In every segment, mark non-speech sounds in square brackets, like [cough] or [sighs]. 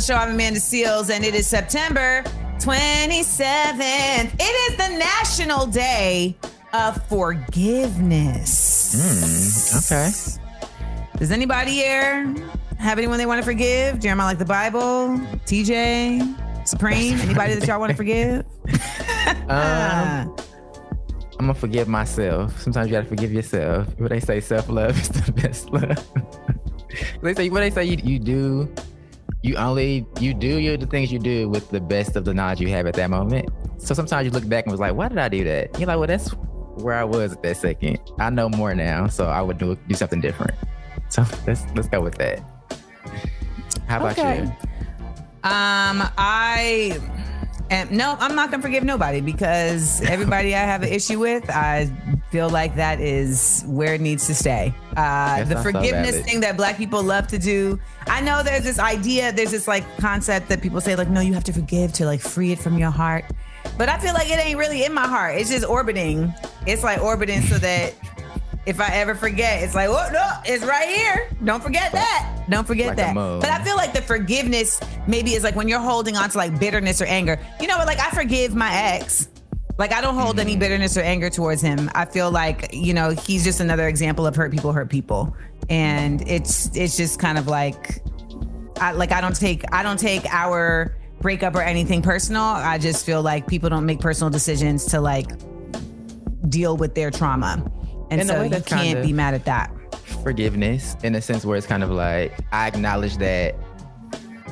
Show. I'm Amanda Seales, and it is September 27th. It is the National Day of Forgiveness. Okay. Does anybody here have anyone they want to forgive? Jeremiah, like the Bible, TJ, Supreme, [laughs] anybody that y'all want to forgive? [laughs] Um, I'm gonna forgive myself. Sometimes you gotta forgive yourself. What they say, self love is the best love. [laughs] they say what they say you, you do. You only you do you the things you do with the best of the knowledge you have at that moment. So sometimes you look back and was like, why did I do that? You're like, well, that's where I was at that second. I know more now, so I would do do something different. So let's let's go with that. How about Okay. you? Um, I am no, I'm not gonna forgive nobody because everybody I have an issue with, I feel like that is where it needs to stay. Uh, the forgiveness that. thing that black people love to do. I know there's this idea, there's this like concept that people say like, no, you have to forgive to like free it from your heart. But I feel like it ain't really in my heart. It's just orbiting. It's like orbiting so that if I ever forget, it's like, oh no, it's right here. Don't forget that. Don't forget Like that. But I feel like the forgiveness maybe is like when you're holding on to like bitterness or anger. You know what? Like I forgive my ex. Like I don't hold any mm. bitterness or anger towards him. I feel like you know he's just another example of hurt people hurt people, and it's it's just kind of like, I like I don't take I don't take our breakup or anything personal. I just feel like people don't make personal decisions to like deal with their trauma, and so you can't be mad at that. forgiveness in a sense where it's kind of like I acknowledge that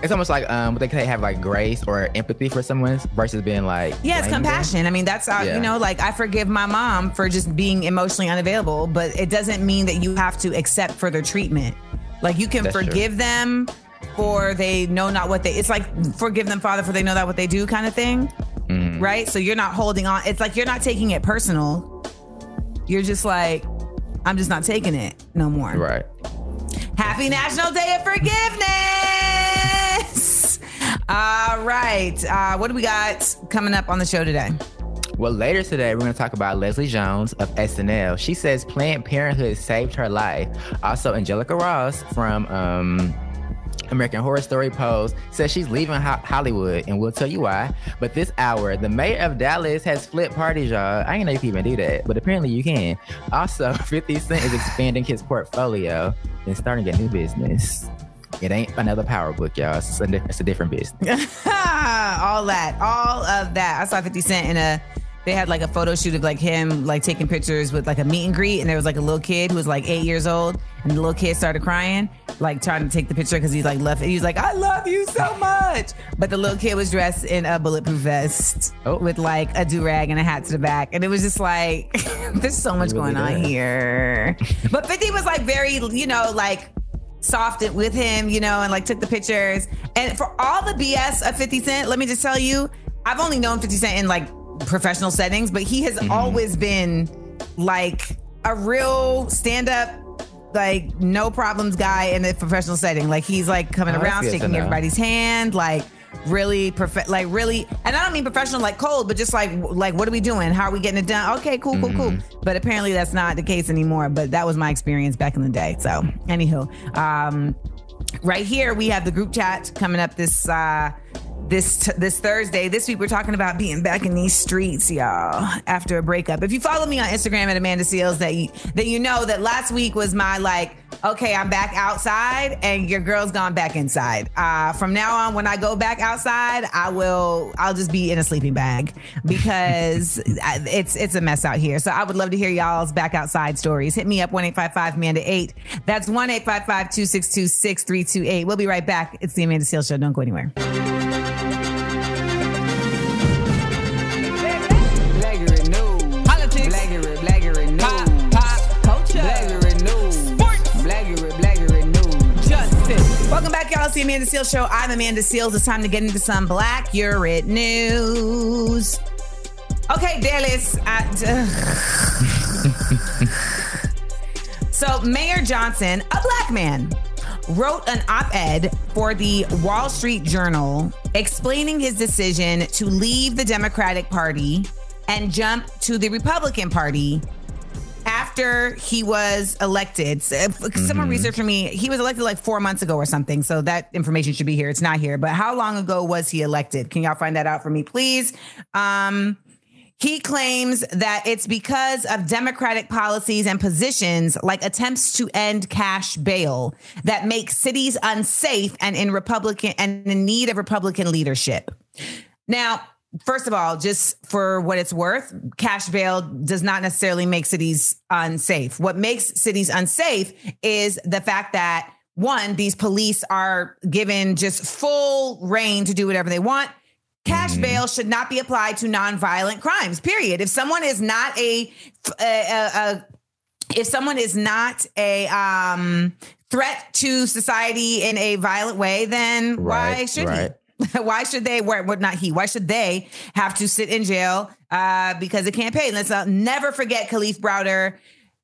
it's almost like um they can have like grace or empathy for someone versus being like Yeah, it's blaming them. compassion. I mean, that's how, Yeah. you know, like I forgive my mom for just being emotionally unavailable, but it doesn't mean that you have to accept further treatment. Like you can That's true. forgive them for they know not what they, it's like forgive them, Father, for they know not what they do kind of thing. Mm-hmm. Right? So you're not holding on. It's like you're not taking it personal. You're just like, I'm just not taking it no more. Right. Happy National Day of Forgiveness. All right. Uh, what do we got coming up on the show today? Well, later today, we're going to talk about Leslie Jones of SNL. She says Planned Parenthood saved her life. Also, Angelica Ross from um, American Horror Story Pose says she's leaving Ho- Hollywood, and we'll tell you why. But this hour, the mayor of Dallas has flipped parties, y'all. I didn't know you could even do that, but apparently you can. Also, [laughs] 50 Cent is expanding his portfolio and starting a new business. It ain't another power book, y'all. It's a, it's a different business. [laughs] all that, all of that. I saw 50 Cent in a. They had like a photo shoot of like him like taking pictures with like a meet and greet, and there was like a little kid who was like eight years old, and the little kid started crying, like trying to take the picture because he's like left. He was like, "I love you so much," but the little kid was dressed in a bulletproof vest Oh. with like a do rag and a hat to the back, and it was just like, [laughs] there's so much Really going on here. [laughs] But 50 was like very, you know, like soft with him, you know, and like took the pictures. And for all the BS of 50 Cent, let me just tell you, I've only known 50 Cent in like professional settings, but he has Mm-hmm. always been like a real stand up, like no problems guy in the professional setting. Like he's like coming Oh, around, shaking everybody's hand, like really prof- like really and i don't mean professional like cold but just like like what are we doing how are we getting it done okay cool cool cool Mm-hmm. but apparently that's not the case anymore but that was my experience back in the day so anywho um right here we have the group chat coming up this uh this t- this Thursday. This week we're talking about being back in these streets, y'all. After a breakup, if you follow me on Instagram at Amanda Seales, that you, that you know that last week was my like okay, I'm back outside and your girl's gone back inside. Uh, from now on, when I go back outside, I will, I'll just be in a sleeping bag because [laughs] it's, it's a mess out here. So I would love to hear y'all's back outside stories. Hit me up one eight five five Amanda 8. That's 1 262 6328. We'll be right back. It's the Amanda Seales Show. Don't go anywhere. Back, y'all. It's the Amanda Seales Show. I'm Amanda Seales. It's time to get into some Blackurate news. Okay, Dallas. I, [laughs] so, Mayor Johnson, a black man, wrote an op ed for the Wall Street Journal explaining his decision to leave the Democratic Party and jump to the Republican Party after he was elected. Someone research for me. He was elected like four months ago or something. So that information should be here. It's not here. But how long ago was he elected? Can y'all find that out for me, please? Um, he claims that it's because of Democratic policies and positions like attempts to end cash bail that make cities unsafe and in Republican and in need of Republican leadership. Now, first of all, just for what it's worth, cash bail does not necessarily make cities unsafe. What makes cities unsafe is the fact that one, these police are given just full reign to do whatever they want. Cash bail should not be applied to nonviolent crimes. Period. If someone is not a, a, a, a if someone is not a um, threat to society in a violent way, then why should right. he? [laughs] why should they? Where, what not he? Why should they have to sit in jail uh, because of campaign? Let's uh, never forget Kalief Browder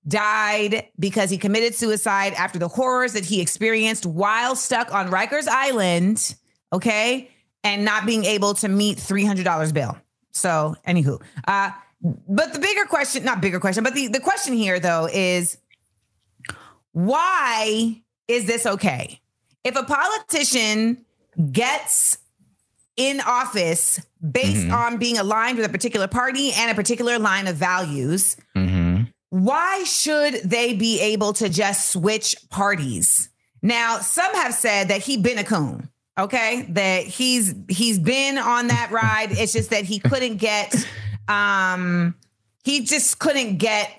died because he committed suicide after the horrors that he experienced while stuck on Rikers Island. Okay, and not being able to meet three hundred dollars bill. So, anywho, uh, but the bigger question, not bigger question, but the, the question here though is why is this okay? If a politician gets in office based on being aligned with a particular party and a particular line of values, Mm-hmm. why should they be able to just switch parties? Now, some have said that he been a coon. Okay, that he's he's been on that ride. It's just that he couldn't get, um, he just couldn't get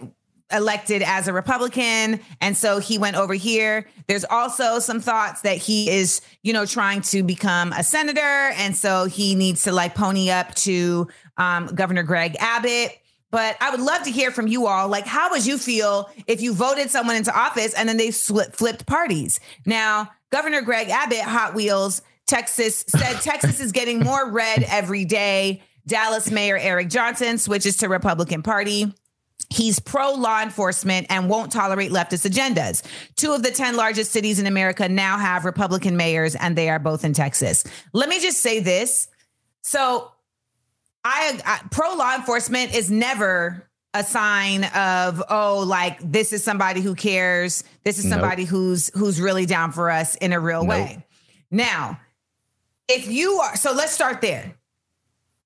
elected as a Republican, and so he went over here. There's also some thoughts that he is, you know, trying to become a senator, and so he needs to like pony up to um, Governor Greg Abbott. But I would love to hear from you all. Like, how would you feel if you voted someone into office and then they flipped parties? Now, Governor Greg Abbott, Hot Wheels, Texas, said Texas is getting more red every day. Dallas Mayor Eric Johnson switches to Republican Party. He's pro law enforcement and won't tolerate leftist agendas. Two of the 10 largest cities in America now have Republican mayors, and they are both in Texas. Let me just say this. So, I, I pro law enforcement is never a sign of oh like this is somebody who cares this is Nope. somebody who's who's really down for us in a real Nope. way now if you are so let's start there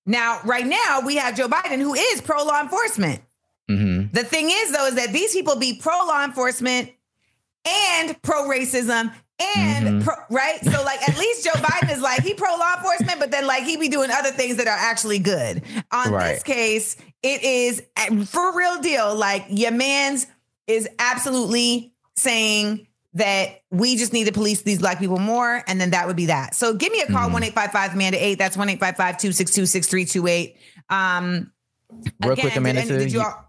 now right now we have joe biden who is pro law enforcement. The thing is, though, is that these people be pro law enforcement and pro racism and Mhm. pro, right. So, like, at least Joe Biden is like he pro law enforcement, but then like he be doing other things that are actually good. On Right. this case, it is for real deal. Like your man's is absolutely saying that we just need to police these black people more, and then that would be that. So give me a call Mhm. five five Amanda eight. That's one eight five five two six two six three two eight. Um, Real again, quick, Amanda, did, did you- all,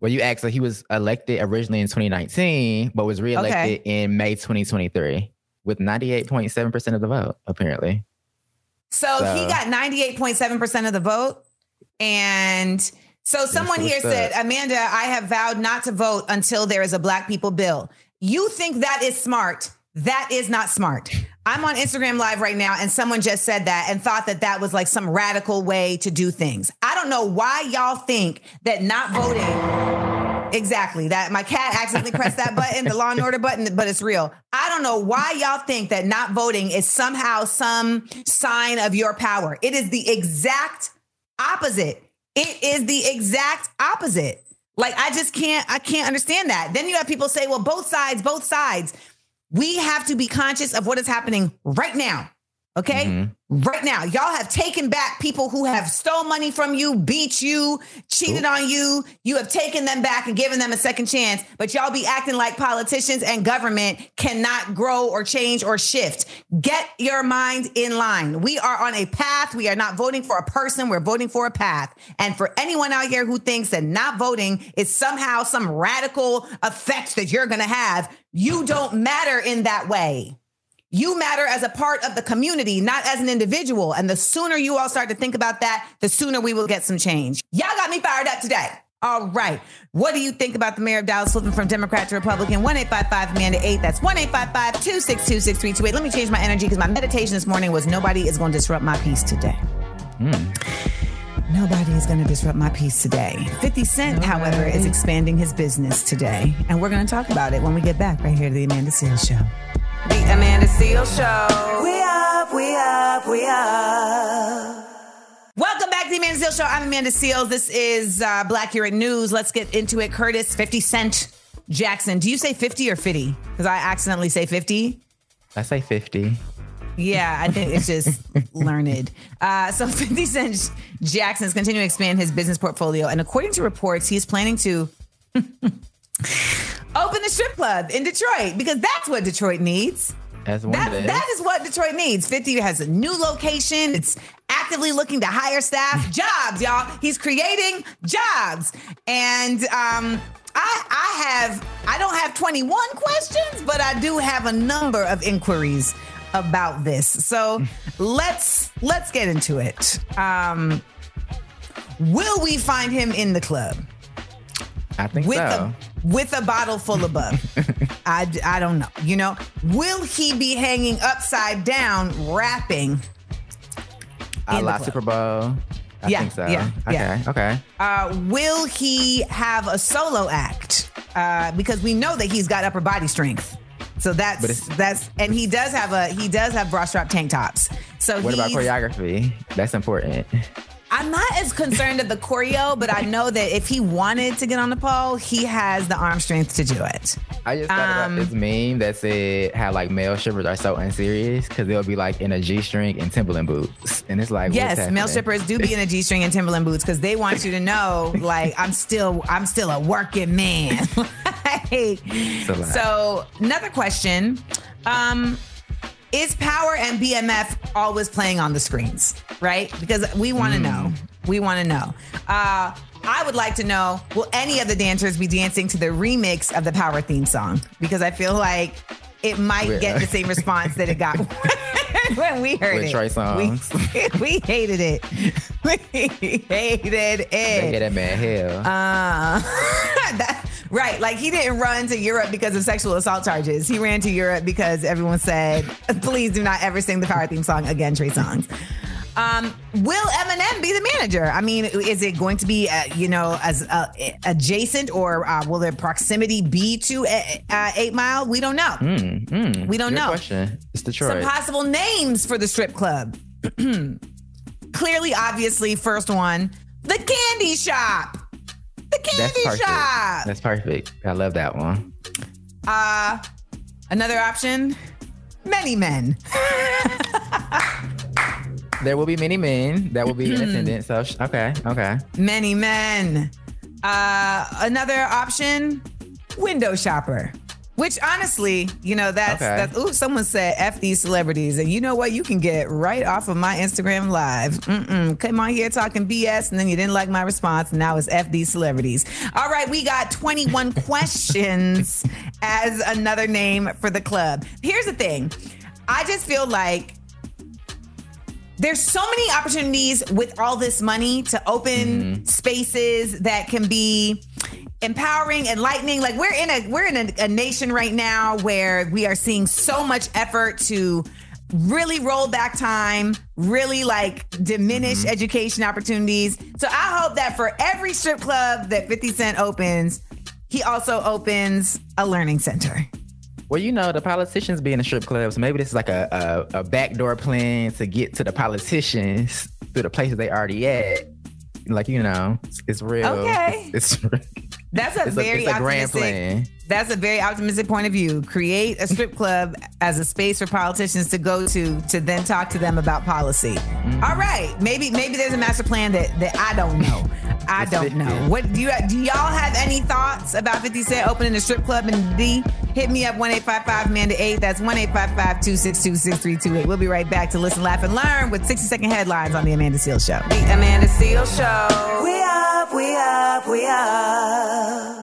Well, you asked, so he was elected originally in 2019, but was reelected in May 2023 with 98.7% of the vote, apparently. So, So- he got 98.7% of the vote. And so someone here what's up. said, Amanda, I have vowed not to vote until there is a black people bill. You think that is smart. That is not smart. I'm on Instagram live right now and someone just said that and thought that that was like some radical way to do things. I don't know why y'all think that not voting Exactly. That my cat accidentally pressed that button, the law and order button, but it's real. I don't know why y'all think that not voting is somehow some sign of your power. It is the exact opposite. It is the exact opposite. Like I just can't I can't understand that. Then you have people say, well, both sides, both sides. We have to be conscious of what is happening right now. Okay? Mm-hmm. Right now. Y'all have taken back people who have stole money from you, beat you, cheated on you. You have taken them back and given them a second chance, but y'all be acting like politicians and government cannot grow or change or shift. Get your mind in line. We are on a path. We are not voting for a person, we're voting for a path. And for anyone out here who thinks that not voting is somehow some radical effect that you're going to have, you don't matter in that way. You matter as a part of the community, not as an individual. And the sooner you all start to think about that, the sooner we will get some change. Y'all got me fired up today. All right. What do you think about the mayor of Dallas flipping from Democrat to Republican? 1 855 Amanda 8. That's 1 855 262 6328. Let me change my energy because my meditation this morning was nobody is going to disrupt my peace today. Hmm. Nobody is going to disrupt my peace today. 50 Cent, however, is expanding his business today. And we're going to talk about it when we get back right here to the Amanda Seales Show. The Amanda Seales Show. We up, we up, we up. Welcome back to the Amanda Seales Show. I'm Amanda Seales. This is uh, Blackurate News. Let's get into it. Curtis, 50 Cent Jackson. Do you say 50 or 50? Because I accidentally say 50. I say 50. Yeah, I think it's just [laughs] learned. Uh, so [laughs] 50 Cent Jackson is continuing to expand his business portfolio. And according to reports, he's planning to [laughs] open a strip club in Detroit because that's what Detroit needs. As one That, that is what Detroit needs. 50 has a new location. It's actively looking to hire staff, jobs, y'all. He's creating jobs. And um, I, I have, I don't have 21 questions, but I do have a number of inquiries about this. So [laughs] let's let's get into it. Um, will we find him in the club? I think with so. a with a bottle full of bub. [laughs] I, I don't know. You know, will he be hanging upside down rapping? I in la? Super Bowl. I Yeah, think so. yeah, okay. yeah. Okay. Uh, will he have a solo act? Uh, because we know that he's got upper body strength. So that's that's and he does have a he does have bra strap tank tops. So What about choreography? That's important. I'm not as concerned of the choreo, but I know that if he wanted to get on the pole, he has the arm strength to do it. I just thought Um, about this meme that said how like male strippers are so unserious because they'll be like in a G string and Timberland boots, and it's like Yes, male strippers do be in a G string and Timberland boots because they want you to know, like, I'm still, I'm still a working man. [laughs] Like, so another question: um, Is Power and BMF always playing on the screens? Right? Because we want to know. We want to know. Uh, I would like to know: Will any of the dancers be dancing to the remix of the Power theme song? Because I feel like it might Yeah. get the same response that it got [laughs] when we heard With it. Trey We- [laughs] we hated it. [laughs] We hated They get it. that man hell. Uh, that, right. Like he didn't run to Europe because of sexual assault charges. He ran to Europe because everyone said, please do not ever sing the power theme song again, Trey Songz. Um, will Eminem be the manager? I mean, is it going to be, uh, you know, as uh, adjacent or uh, will their proximity be to uh, uh, Eight Mile? We don't know. we don't Good know. question. It's Detroit. Some possible names for the strip club. [clears throat] Clearly, obviously, first one, the candy shop. The That's candy perfect. shop. That's perfect. I love that one. Uh, another option, many men. [laughs] There will be many men that will be in attendance. So sh- okay, okay. Many men. Uh, another option, window shopper. Which honestly, you know, that's Okay. that's ooh, someone said F these celebrities. And you know what? You can get right off of my Instagram live. Mm-mm. Come on here talking BS, and then you didn't like my response. Now it's F these celebrities. All right, we got 21 [laughs] questions as another name for the club. Here's the thing. I just feel like there's so many opportunities with all this money to open mm-hmm. spaces that can be empowering enlightening like we're in a we're in a, a nation right now where we are seeing so much effort to really roll back time really like diminish mm-hmm. education opportunities so i hope that for every strip club that 50 cent opens he also opens a learning center Well, you know, the politicians be in the strip clubs. Maybe this is like a, a, a backdoor plan to get to the politicians through the places they already at. Like, you know, it's, [laughs] it's real. Okay. It's, it's That's a It's very it's a grand plan. That's a very optimistic point of view. Create a strip club as a space for politicians to go to to then talk to them about policy. Mm-hmm. All right, maybe maybe there's a master plan that that I don't know. [laughs] I It's don't fit- know. What do you do? Y'all have any thoughts about 50 Cent opening a strip club in D? Hit me up one eight five five Amanda eight. That's one eight five five two six two six three two eight. We'll be right back to listen, laugh, and learn with 60 second headlines on the Amanda Seales Show. The Amanda Seales Show. We up, we up, we up.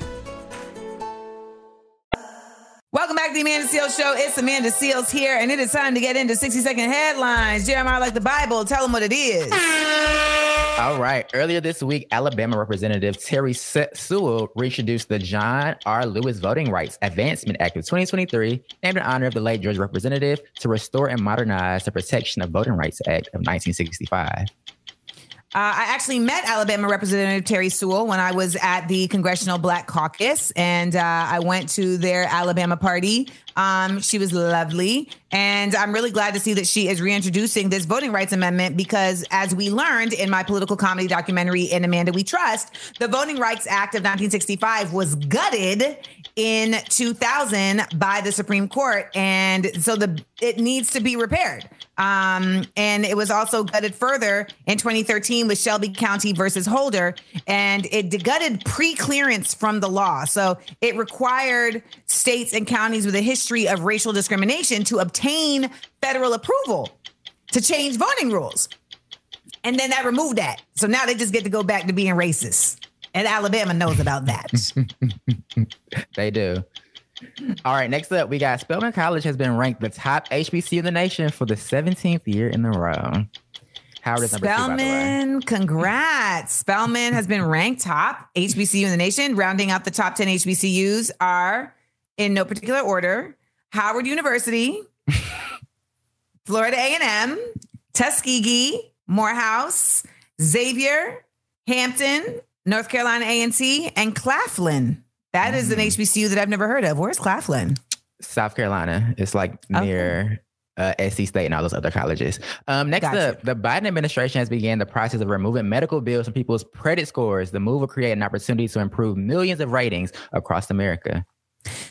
The Amanda Seales Show. It's Amanda Seales here, and it is time to get into 60 second headlines. Jeremiah, like the Bible, tell them what it is. All right. Earlier this week, Alabama Representative Terri Sewell reintroduced the John R. Lewis Voting Rights Advancement Act of 2023, named in honor of the late Georgia representative to restore and modernize the Protection of Voting Rights Act of 1965. Uh, I actually met Alabama Representative Terri Sewell when I was at the Congressional Black Caucus, and uh, I went to their Alabama party. Um, she was lovely, and I'm really glad to see that she is reintroducing this voting rights amendment because, as we learned in my political comedy documentary in Amanda We Trust, the Voting Rights Act of 1965 was gutted in 2000 by the Supreme Court, and so the it needs to be repaired. Um, and it was also gutted further in 2013 with Shelby County versus Holder, and it gutted pre-clearance from the law. So it required states and counties with a history of racial discrimination to obtain federal approval to change voting rules. And then that removed that. So now they just get to go back to being racist. And Alabama knows about that. [laughs] They do. All right, next up, we got Spelman College has been ranked the top HBCU in the nation for the 17th year in a row. Howard is number two, by the way. Spelman, congrats. Spelman has been ranked top HBCU in the nation. Rounding out the top 10 HBCUs are, in no particular order, Howard University, [laughs] Florida A&M, Tuskegee, Morehouse, Xavier, Hampton, North Carolina A&T, and Claflin. That is an HBCU that I've never heard of. Where's Claflin? South Carolina. It's like Okay. near uh, SC State and all those other colleges. Um, next Gotcha. up, the Biden administration has began the process of removing medical bills from people's credit scores. The move will create an opportunity to improve millions of ratings across America.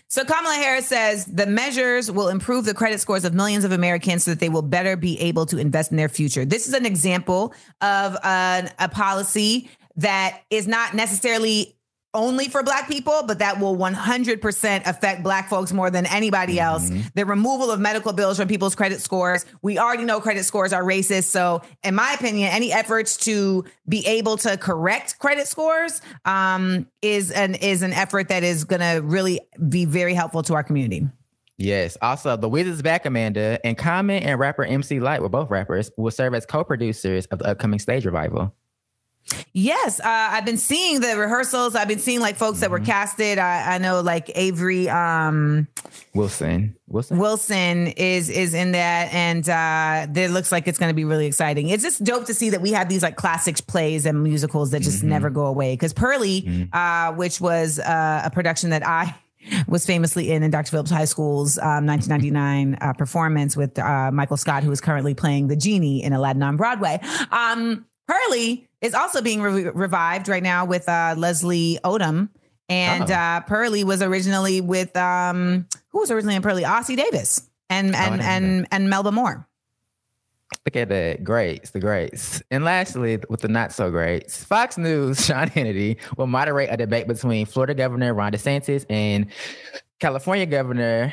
So Kamala Harris says the measures will improve the credit scores of millions of Americans so that they will better be able to invest in their future. This is an example of an, a policy that is not necessarily only for black people, but that will 100% affect black folks more than anybody else. The removal of medical bills from people's credit scores. We already know credit scores are racist. So in my opinion, any efforts to be able to correct credit scores um, is an is an effort that is going to really be very helpful to our community. Yes. Also, The Wiz is back, Amanda, and Common and rapper MC Lyte, were both rappers, will serve as co-producers of the upcoming stage revival. Yes, uh, I've been seeing the rehearsals. I've been seeing like folks that were casted. I, I know like Avery um, Wilson. Wilson. Wilson is is in that, and uh, it looks like it's going to be really exciting. It's just dope to see that we have these like classics plays and musicals that just never go away. Because Purlie, uh, which was uh, a production that I [laughs] was famously in in Dr. Phillips High School's um, 1999 uh, performance with uh, Michael Scott, who is currently playing the genie in Aladdin on Broadway. Um, Purlie is also being re- revived right now with uh, Leslie Odom. And Oh. uh, Purlie was originally with um, who was originally in Purlie? Ossie Davis and and didn't know and and Melba Moore. Look at that. Greats, the greats. And lastly, with the not so greats, Fox News, [laughs] Sean Hannity will moderate a debate between Florida Governor Ron DeSantis and California Governor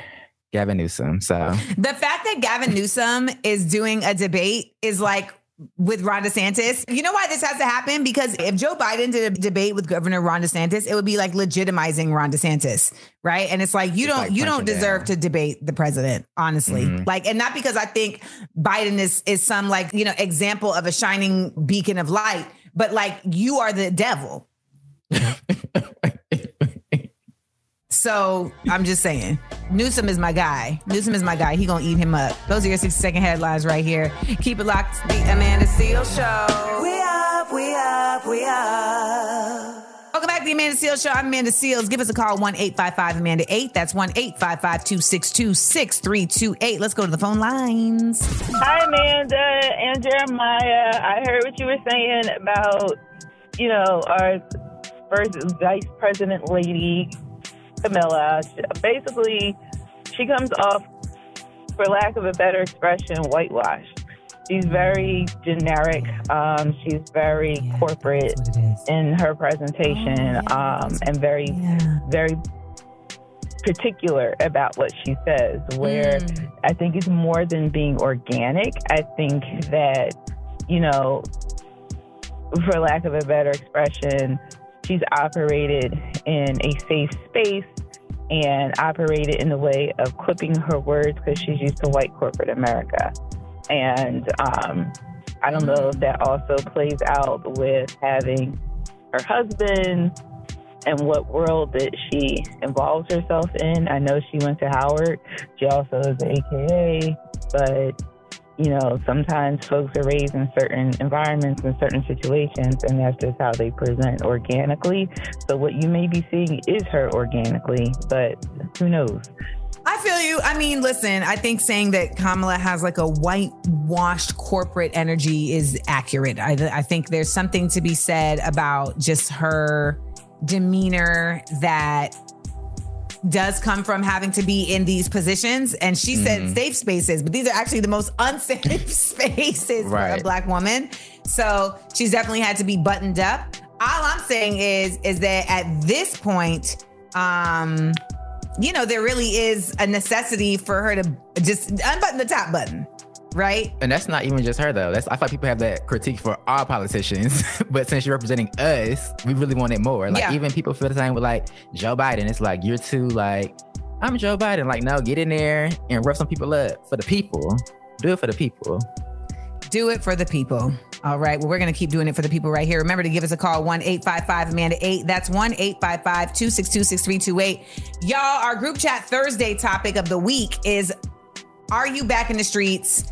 Gavin Newsom. So The fact that Gavin Newsom is doing a debate is like with Ron DeSantis. You know why this has to happen? Because if Joe Biden did a debate with Governor Ron DeSantis, it would be like legitimizing Ron DeSantis, right? And it's like you It's don't like you don't deserve to debate the president, honestly. Mhm. Like, and not because I think Biden is is some like you know example of a shining beacon of light, but like you are the devil. [laughs] So I'm just saying, Newsom is my guy. Newsom is my guy. He gonna eat him up. Those are your 60 second headlines right here. Keep it locked. The Amanda Seales Show. We up, we up, we up. Welcome back to the Amanda Seales Show. I'm Amanda Seales. Give us a call, 1 855 Amanda 8. That's 1 855 262 6328. Let's go to the phone lines. Hi, Amanda and Jeremiah. I heard what you were saying about, you know, our first vice president lady, Camilla. Basically, she comes off, for lack of a better expression, whitewashed. She's very generic. Um, she's very corporate it is. in her presentation um, and very, Yeah. very particular about what she says, where Mm. I think it's more than being organic. I think that, you know, for lack of a better expression, she's operated in a safe space and operated in the way of clipping her words because she's used to white corporate America. And um, I don't know if that also plays out with having her husband and what world that she involves herself in. I know she went to Howard. She also is an AKA, but you know, sometimes folks are raised in certain environments and certain situations, and that's just how they present organically. So what you may be seeing is her organically, but who knows? I feel you. I mean, listen, I think saying that Kamala has like a whitewashed corporate energy is accurate. I, I think there's something to be said about just her demeanor that does come from having to be in these positions. And she said safe spaces, but these are actually the most [laughs] unsafe spaces for a black woman. So she's definitely had to be buttoned up. All I'm saying is, is that at this point, um, you know, there really is a necessity for her to just unbutton the top button, right? And that's not even just her though. That's I thought people have that critique for all politicians, [laughs] but since you're representing us, we really want it more. Like Yeah. even people feel the same with like Joe Biden. It's like you're too like I'm Joe Biden. Like no, get in there and rough some people up for the people. Do it for the people. Do it for the people. All right. Well, we're going to keep doing it for the people right here. Remember to give us a call 1 855 Amanda 8. That's 1 855 262 6328. Y'all, our group chat Thursday topic of the week is Are you back in the streets?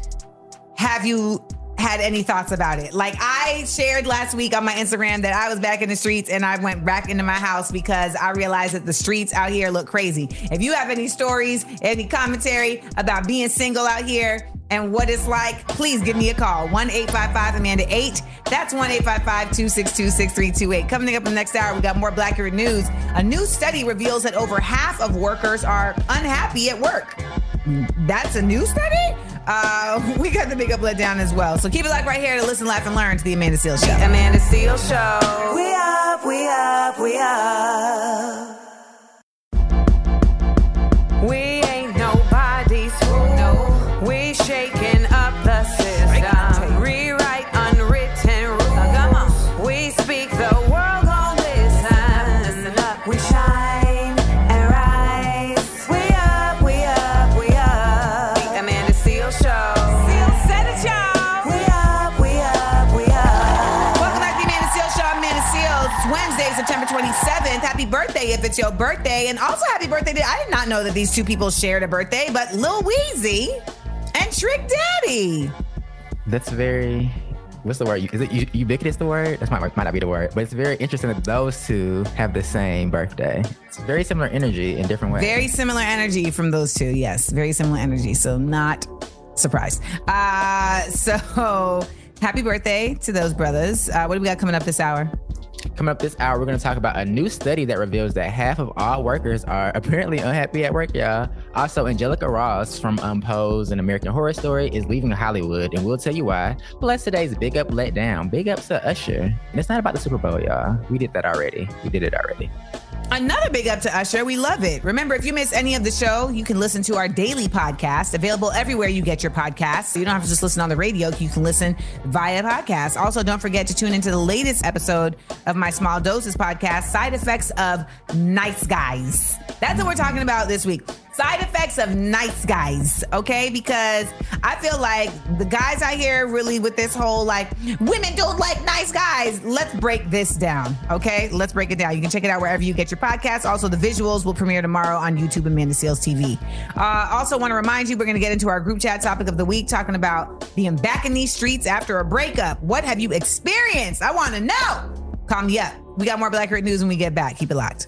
Have you had any thoughts about it? Like I shared last week on my Instagram that I was back in the streets and I went back into my house because I realized that the streets out here look crazy. If you have any stories, any commentary about being single out here and what it's like, please give me a call. 1 855 Amanda 8. That's 1 855 262 6328. Coming up in the next hour, we got more Black Girl News. A new study reveals that over half of workers are unhappy at work. That's a new study? Uh, [laughs] we got the big up let down as well. So keep it locked right here to listen, laugh, and learn to the Amanda Seales Show. Amanda Seales Show. We up, we up, we up. We birthday if it's your birthday. And also happy birthday to, I did not know that these two people shared a birthday, but Lil Weezy and Trick Daddy. That's very what's the word? Is it ubiquitous? The word? That might might not be the word, but it's very interesting that those two have the same birthday. It's very similar energy in different ways. Very similar energy from those two. Yes, very similar energy. So not surprised. Uh, so [laughs] happy birthday to those brothers. Uh, what do we got coming up this hour? Coming up this hour, we're going to talk about a new study that reveals that half of all workers are apparently unhappy at work, y'all. Also, Angelica Ross from um, and American Horror Story is leaving Hollywood, and we'll tell you why. Plus, today's Big Up Let Down. Big ups to Usher. And it's not about the Super Bowl, y'all. We did that already. We did it already. Another big up to Usher. We love it. Remember, if you miss any of the show, you can listen to our daily podcast, available everywhere you get your podcasts. So you don't have to just listen on the radio. You can listen via podcast. Also, don't forget to tune into the latest episode of my Small Doses podcast, Side Effects of Nice Guys. That's what we're talking about this week. Side effects of nice guys, okay? Because I feel like the guys out here really with this whole like women don't like nice guys. Let's break this down, okay? Let's break it down. You can check it out wherever you get your podcasts. Also, the visuals will premiere tomorrow on YouTube Amanda Seales TV. Uh, also, want to remind you we're going to get into our group chat topic of the week, talking about being back in these streets after a breakup. What have you experienced? I want to know. Call me up. We got more Black Girl News when we get back. Keep it locked.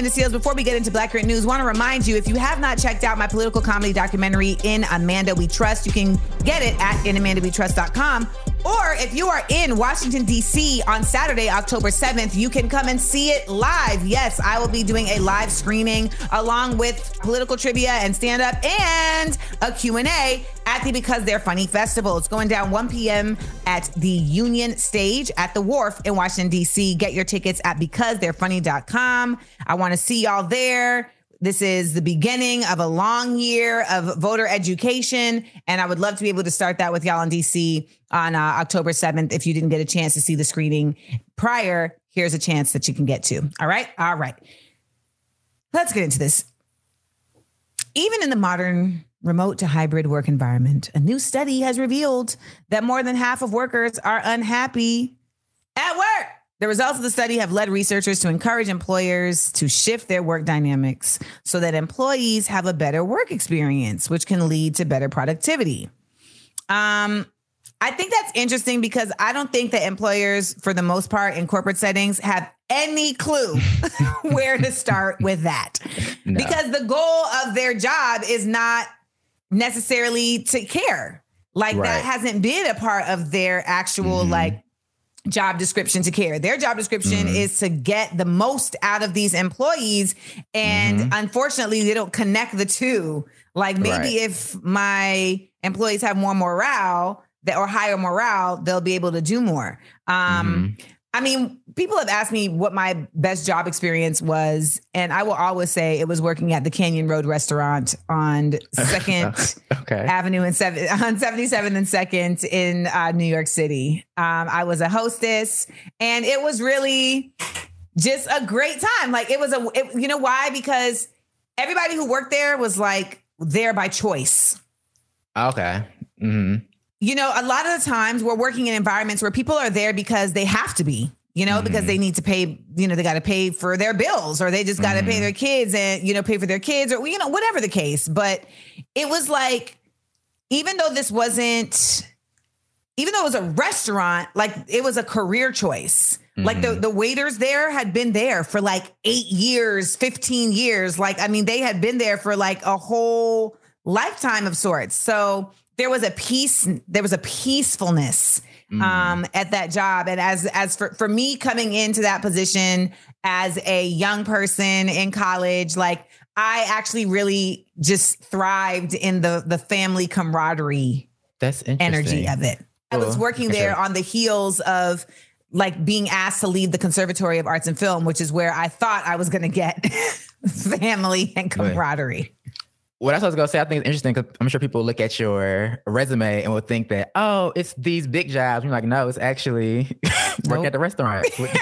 Amanda Seales. Before we get into Blackurate News, want to remind you if you have not checked out my political comedy documentary in Amanda We Trust, you can get it at inamandawetrust.com. Or if you are in Washington, D.C. on Saturday, October 7th, you can come and see it live. Yes, I will be doing a live screening along with political trivia and stand up and a Q&A at the Because They're Funny Festival. It's going down 1 p.m. at the Union Stage at the Wharf in Washington, D.C. Get your tickets at becausethey'refunny.com. I want to see y'all there. This is the beginning of a long year of voter education. And I would love to be able to start that with y'all in DC on uh, October 7th. If you didn't get a chance to see the screening prior, here's a chance that you can get to. All right. All right. Let's get into this. Even in the modern remote to hybrid work environment, a new study has revealed that more than half of workers are unhappy at work. The results of the study have led researchers to encourage employers to shift their work dynamics so that employees have a better work experience, which can lead to better productivity. Um, I think that's interesting because I don't think that employers, for the most part, in corporate settings, have any clue [laughs] where to start with that. No. Because the goal of their job is not necessarily to care. Like that hasn't been a part of their actual like job description to care. Their job description mm-hmm. is to get the most out of these employees. And mm-hmm. unfortunately, they don't connect the two. Like maybe Right. if my employees have more morale that or higher morale, they'll be able to do more. Um, mm-hmm. I mean, people have asked me what my best job experience was, and I will always say it was working at the Canyon Road restaurant on [laughs] Second [laughs] Okay. Avenue and seven [laughs] on 77th and Second in uh, New York City. Um, I was a hostess, and it was really just a great time. Like it was a, it- you know why? Because everybody who worked there was like there by choice. Okay. hmm You know, a lot of the times we're working in environments where people are there because they have to be. You know, because they mm. need to pay, you know, they got to pay for their bills or they just got to pay mm. their kids and, you know, pay for their kids or, you know, whatever the case. But it was like, even though this wasn't, even though it was a restaurant, like it was a career choice. Like the, mm. the waiters there had been there for like eight years, 15 years. Like, I mean, they had been there for like a whole lifetime of sorts. So there was a peace, there was a peacefulness um, at that job. And as as for, for me coming into that position as a young person in college, like I actually really just thrived in the the family camaraderie That's energy of it. I was Cool. working there on the heels of like being asked to lead the Conservatory of Arts and Film, which is where I thought I was going to get [laughs] family and Right. What else I was gonna say, I think it's interesting because I'm sure people look at your resume and will think that, oh, it's these big jobs. You're like, no, it's actually [laughs] work at the restaurant [laughs] with,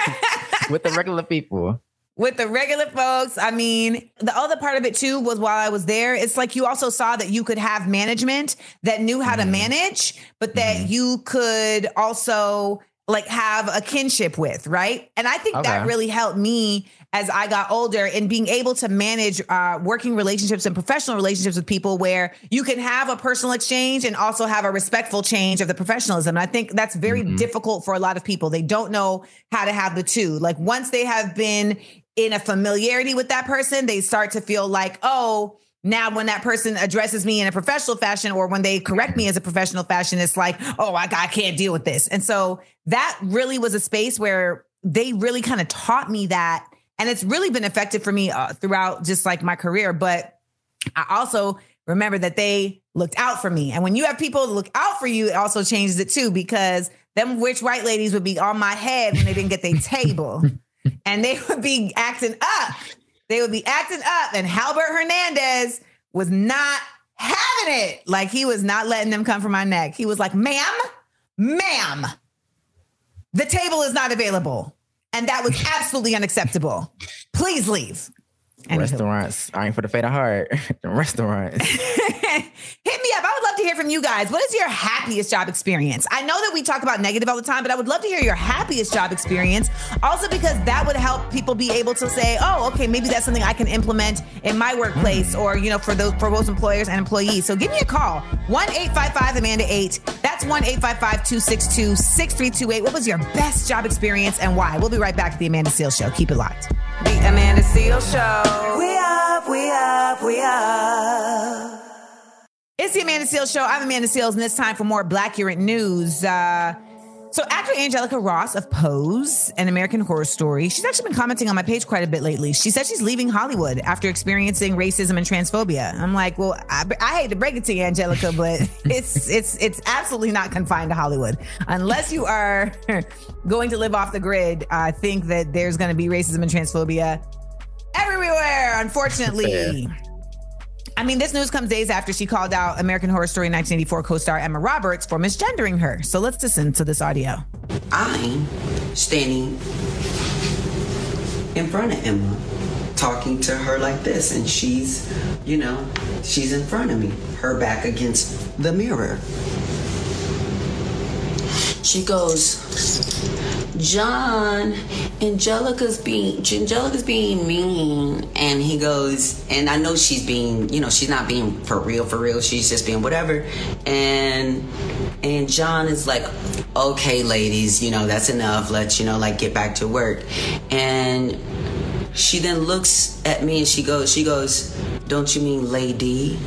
with the regular people. with the regular folks. I mean, the other part of it too was while I was there, it's like you also saw that you could have management that knew how to mm-hmm. manage, but that mm-hmm. you could also like have a kinship with, right? And I think that really helped me as I got older and being able to manage uh, working relationships and professional relationships with people where you can have a personal exchange and also have a respectful change of the professionalism. And I think that's very difficult for a lot of people. They don't know how to have the two. Like once they have been in a familiarity with that person, they start to feel like, oh, now when that person addresses me in a professional fashion or when they correct me as a professional fashion, it's like, oh, I, I can't deal with this. And so that really was a space where they really kind of taught me that. And it's really been effective for me uh, throughout just like my career. But I also remember that they looked out for me. And when you have people look out for you, it also changes it too, because them rich white ladies would be on my head when they didn't get their [laughs] table. And they would be acting up. They would be acting up. And Halbert Hernandez was not having it. Like he was not letting them come for my neck. He was like, ma'am, ma'am, the table is not available. And that was absolutely unacceptable. Please leave. Anywho. Restaurants aren't for the faint of heart. [laughs] Restaurants. [laughs] Hit me up. I would love to hear from you guys. What is your happiest job experience? I know that we talk about negative all the time, but I would love to hear your happiest job experience. Also, because that would help people be able to say, "Oh, okay, maybe that's something I can implement in my workplace," mm. or you know, for those for both employers and employees. So give me a call one eight five five Amanda eight. That's one eight five five two six two six three two eight. What was your best job experience and why? We'll be right back to the Amanda Seales Show. Keep it locked. The Amanda Seal Show. We up, we up, we up. It's the Amanda Seales Show. I'm Amanda Seales, and it's time for more Blackurate news. Uh, so, actor Angelica Ross of Pose and American Horror Story, she's actually been commenting on my page quite a bit lately. She said she's leaving Hollywood after experiencing racism and transphobia. I'm like, well, I, I hate to break it to you, Angelica, but [laughs] it's it's it's absolutely not confined to Hollywood. Unless you are [laughs] going to live off the grid, I think that there's going to be racism and transphobia everywhere. Unfortunately. I mean, this news comes days after she called out American Horror Story 1984 co-star Emma Roberts for misgendering her. So let's listen to this audio. I'm standing in front of Emma, talking to her like this, and she's, you know, she's in front of me, her back against the mirror. She goes, John, Angelica's being Angelica's being mean, and he goes, and I know she's being, you know, she's not being for real, for real. She's just being whatever, and and John is like, okay, ladies, you know, that's enough. Let's, you know, like get back to work, and she then looks at me and she goes, she goes, don't you mean lady?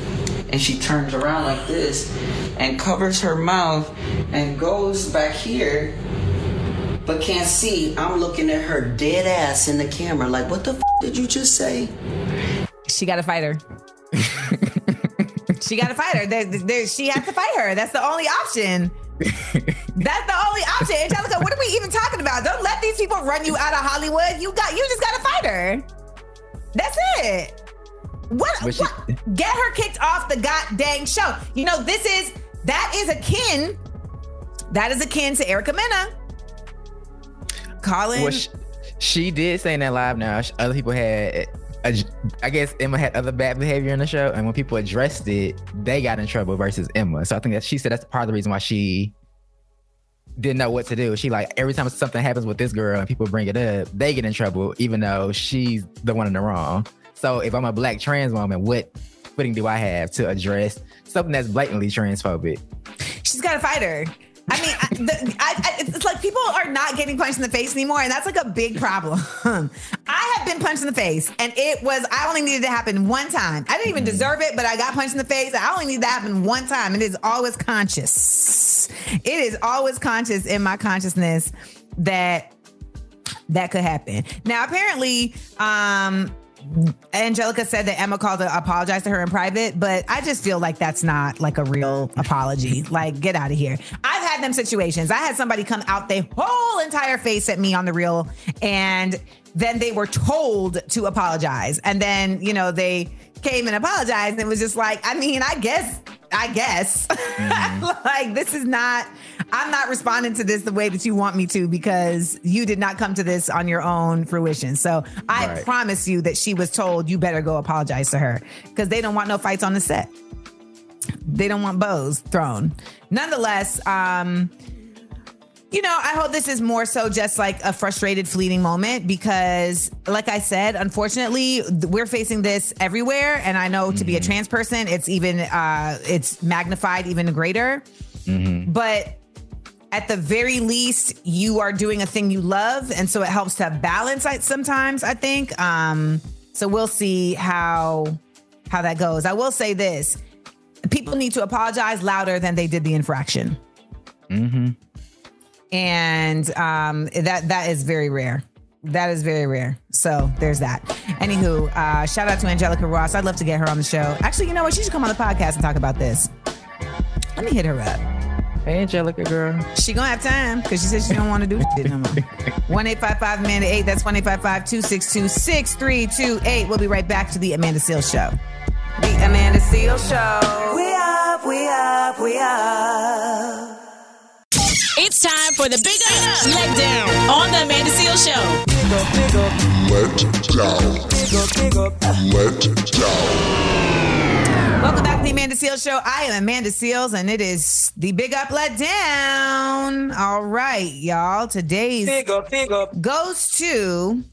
And she turns around like this and covers her mouth and goes back here but can't see. I'm looking at her dead ass in the camera, like, what the f- did you just say? She got to fight her. she got to fight her. There, there, she has to fight her. That's the only option. That's the only option. Angelica, what are we even talking about? Don't let these people run you out of Hollywood. You got, you just got to fight her. That's it. What, she- what? Get her kicked off the god dang show. You know, this is, that is akin, that is akin to Erica Mena. Colin. well, she, she did say in that live now, other people had, uh, I guess Emma had other bad behavior in the show. And when people addressed it, they got in trouble versus Emma. So I think that she said that's part of the reason why she didn't know what to do. She like every time something happens with this girl and people bring it up, they get in trouble, even though she's the one in the wrong. So if I'm a black trans woman, what footing do I have to address something that's blatantly transphobic? she's got to fight her. I mean, I, the, I, I, it's like people are not getting punched in the face anymore, and that's like a big problem. [laughs] I have been punched in the face, and it was I only needed to happen one time. I didn't even deserve it, but I got punched in the face. I only need that happen one time. It is always conscious. It is always conscious in my consciousness that that could happen. Now, apparently, um, Angelica said that Emma called to apologize to her in private, but I just feel like that's not like a real apology. Like, get out of here. I've had them situations. I had somebody come out their whole entire face at me on the real, and then they were told to apologize. And then, you know, they came and apologized and was just like, I mean, I guess, I guess. [laughs] Mm-hmm. like, this is not, I'm not responding to this the way that you want me to because you did not come to this on your own fruition. So I Right. promise you that she was told you better go apologize to her because they don't want no fights on the set. They don't want bows thrown. Nonetheless, um, you know, I hope this is more so just like a frustrated, fleeting moment because, like I said, unfortunately, we're facing this everywhere. And I know to be a trans person, it's even uh, it's magnified even greater. But at the very least, you are doing a thing you love, and so it helps to have balance sometimes. I think. Um, so we'll see how how that goes. I will say this: people need to apologize louder than they did the infraction Mm-hmm. and um, that that is very rare. That is very rare. So there's that. Anywho, uh, shout out to Angelica Ross. I'd love to get her on the show. Actually, you know what? She should come on the podcast and talk about this. Let me hit her up. Hey, Angelica, girl. She gonna have time because she said she don't want to do shit no more. [laughs] One eight five five Amanda eight. That's one eight five five two six two six three two eight. We'll be right back to the Amanda Seales Show. The Amanda Seal Show. We up, we up, we up. It's time for the Big Up Let Down on the Amanda Seal Show. Welcome back to the Amanda Seales Show. I am Amanda Seales, and it is the Big Up Let Down. All right, y'all. Today's Big up, big up. goes to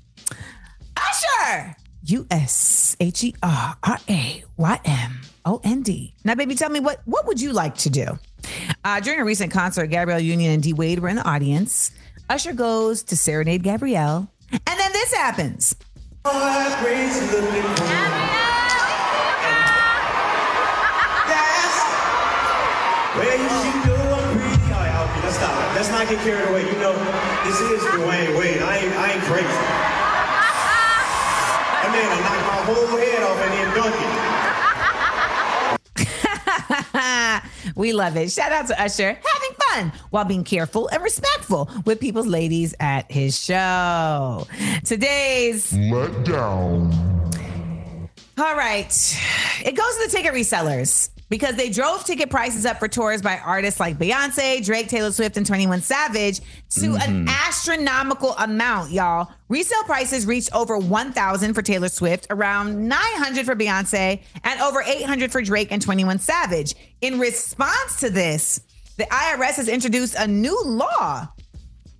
Usher. U S H E R R A Y M O N D. Now, baby, tell me what what would you like to do? Uh, during a recent concert, Gabrielle Union and D Wade were in the audience. Usher goes to serenade Gabrielle, and then this happens. Well, get carried away. You know, this is Dwyane Wade. I ain't, I ain't crazy. That man will knock my whole head off and then dunk it. we love it. Shout out to Usher having fun while being careful and respectful with people's ladies at his show. Today's Let down. All right. It goes to the ticket resellers because they drove ticket prices up for tours by artists like Beyonce, Drake, Taylor Swift, and 21 Savage to an mm-hmm. astronomical amount, y'all. Resale prices reached over 1,000 for Taylor Swift, around 900 for Beyonce, and over 800 for Drake and 21 Savage. In response to this, the IRS has introduced a new law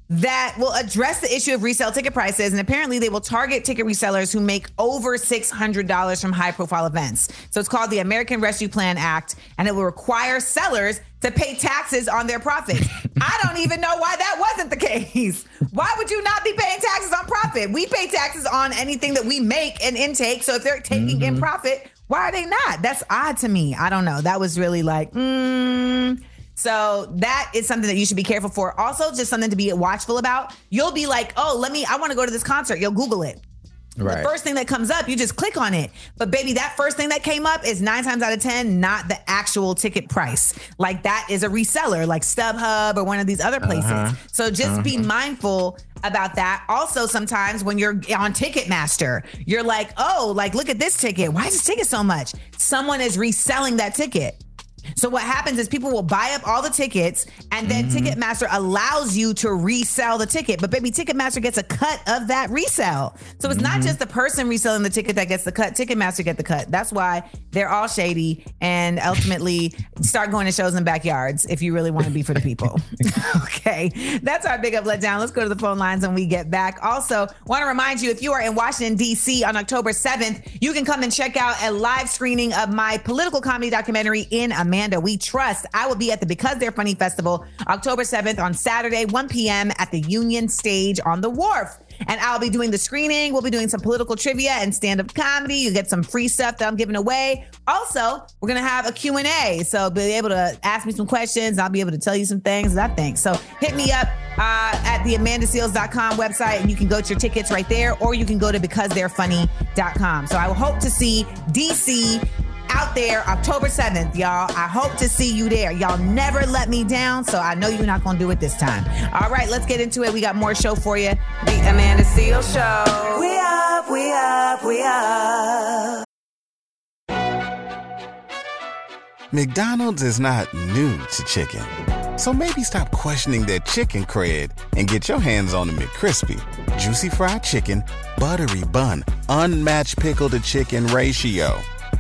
that will address the issue of resale ticket prices. And apparently, they will target ticket resellers who make over $600 from high profile events. So it's called the American Rescue Plan Act, and it will require sellers to pay taxes on their profits. [laughs] I don't even know why that wasn't the case. Why would you not be paying taxes on profit? We pay taxes on anything that we make and intake. So if they're taking in profit, why are they not? That's odd to me. I don't know. That was really like, mm. So that is something that you should be careful for. Also, just something to be watchful about. You'll be like, oh, let me, I want to go to this concert. You'll Google it. Right. The first thing that comes up, you just click on it. But baby, that first thing that came up is nine times out of 10, not the actual ticket price. Like that is a reseller, like StubHub or one of these other places. Uh-huh. So just be uh-huh. mindful about that. Also, sometimes when you're on Ticketmaster, you're like, oh, like look at this ticket. Why is this ticket so much? Someone is reselling that ticket. So what happens is people will buy up all the tickets and then mm-hmm. Ticketmaster allows you to resell the ticket. But baby, Ticketmaster gets a cut of that resell. So it's not mm-hmm. just the person reselling the ticket that gets the cut. Ticketmaster get the cut. That's why they're all shady and ultimately start going to shows in backyards if you really want to be for the people. [laughs] okay. That's our big up let down. Let's go to the phone lines when we get back. Also, want to remind you if you are in Washington, D.C. on October 7th, you can come and check out a live screening of my political comedy documentary in Amanda We Trust. I will be at the Because They're Funny Festival October 7th on Saturday, 1 p.m. at the Union Stage on the Wharf. And I'll be doing the screening. We'll be doing some political trivia and stand-up comedy. You get some free stuff that I'm giving away. Also, we're gonna have a Q&A. So be able to ask me some questions. I'll be able to tell you some things that I think. So hit me up uh, at the amandaseales.com website and you can go to your tickets right there, or you can go to becausetherefunny.com. So I will hope to see DC out there October 7th, y'all. I hope to see you there. Y'all never let me down, so I know you're not going to do it this time. All right, let's get into it. We got more show for you. The Amanda Seal Show. We up, we up, we up. McDonald's is not new to chicken. So maybe stop questioning their chicken cred and get your hands on the McCrispy. Juicy fried chicken, buttery bun, unmatched pickle to chicken ratio.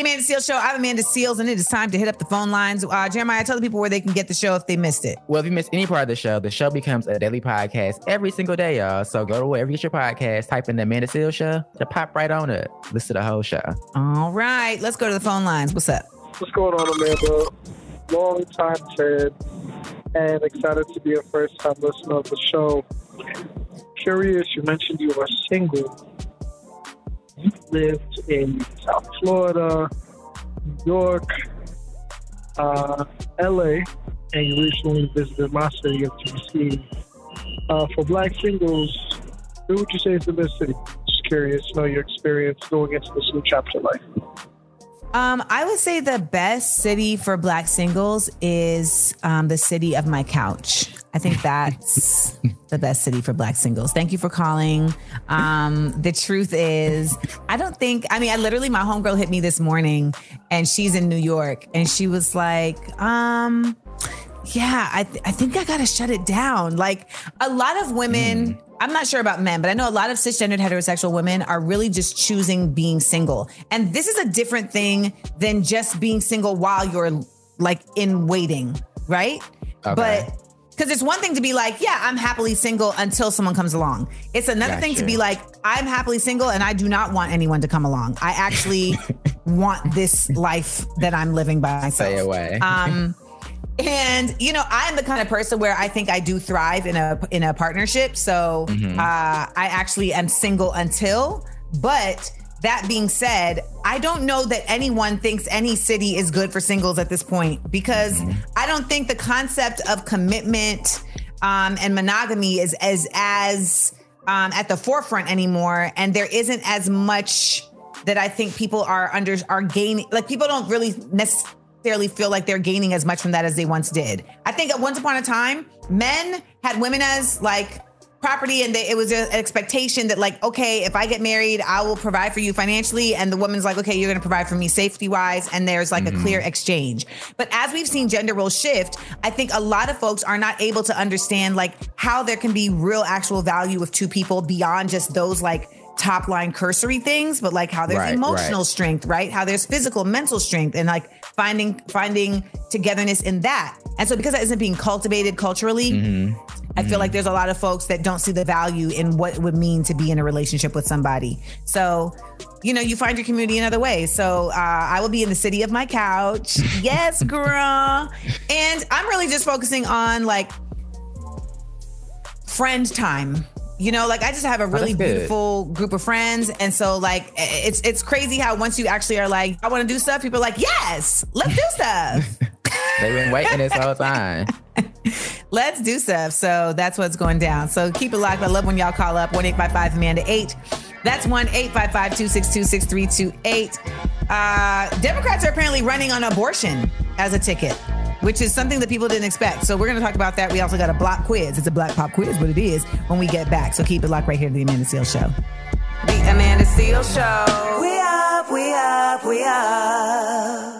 The Amanda Seales Show. I'm Amanda Seales, and it is time to hit up the phone lines. Uh, Jeremiah, tell the people where they can get the show if they missed it. Well, if you missed any part of the show, the show becomes a daily podcast every single day, y'all. So go to wherever you get your podcast, type in the Amanda Seales Show to pop right on it. Listen to the whole show. All right, let's go to the phone lines. What's up? What's going on, Amanda? Long time fan and excited to be a first time listener of the show. Curious, you mentioned you were single. You lived in South Florida, New York, uh, LA, and you recently visited my city of DC. Uh, for black singles, who would you say is the best city? Just curious to know your experience going into this new chapter of life. Um, I would say the best city for black singles is um, the city of my couch. I think [laughs] that's the best city for black singles. Thank you for calling. Um, the truth is, I don't think, I mean, I literally, my homegirl hit me this morning and she's in New York and she was like, um, yeah, I, th- I think I gotta shut it down. Like a lot of women, I'm not sure about men, but I know a lot of cisgendered heterosexual women are really just choosing being single. And this is a different thing than just being single while you're like in waiting, right? Okay. But because it's one thing to be like, yeah, I'm happily single until someone comes along. It's another thing to be like, I'm happily single and I do not want anyone to come along. I actually [laughs] want this life that I'm living by myself. Stay away. Um, and you know, I'm the kind of person where I think I do thrive in a in a partnership. So Mhm. uh, I actually am single until. But that being said, I don't know that anyone thinks any city is good for singles at this point because I don't think the concept of commitment um, and monogamy is as as um, at the forefront anymore, and there isn't as much that I think people are under are gaining. Like people don't really necessarily feel like they're gaining as much from that as they once did. I think at once upon a time, men had women as like property and they, it was an expectation that like okay if i get married i will provide for you financially. And the woman's like okay you're going to provide for me safety wise and there's like a mm-hmm. clear exchange. But as we've seen gender roles shift i think a lot of folks are not able to understand like how there can be real actual value of two people beyond just those like top line cursory things but like how there's Right, emotional right. strength right how there's physical mental strength and like finding finding togetherness in that and so because that isn't being cultivated culturally Mm-hmm. I feel like there's a lot of folks that don't see the value in what it would mean to be in a relationship with somebody. So, you know, you find your community in other ways. So, uh, I will be in the city of my couch. [laughs] Yes, girl. and I'm really just focusing on like friend time. You know, like I just have a really Oh, beautiful group of friends, and so like it's it's crazy how once you actually are like, I want to do stuff, people are like, yes, let's do stuff. [laughs] They've been waiting this whole time. [laughs] Let's do stuff. So that's what's going down. So keep it locked. I love when y'all call up 1 855 Amanda 8. That's 1 855 262 6328. Uh, Democrats are apparently running on abortion as a ticket. Which is something that people didn't expect. So we're going to talk about that. We also got a block quiz. It's a black pop quiz, but it is when we get back. So keep it locked right here to the Amanda Seal Show. The Amanda Seal Show. We up, we up, we up.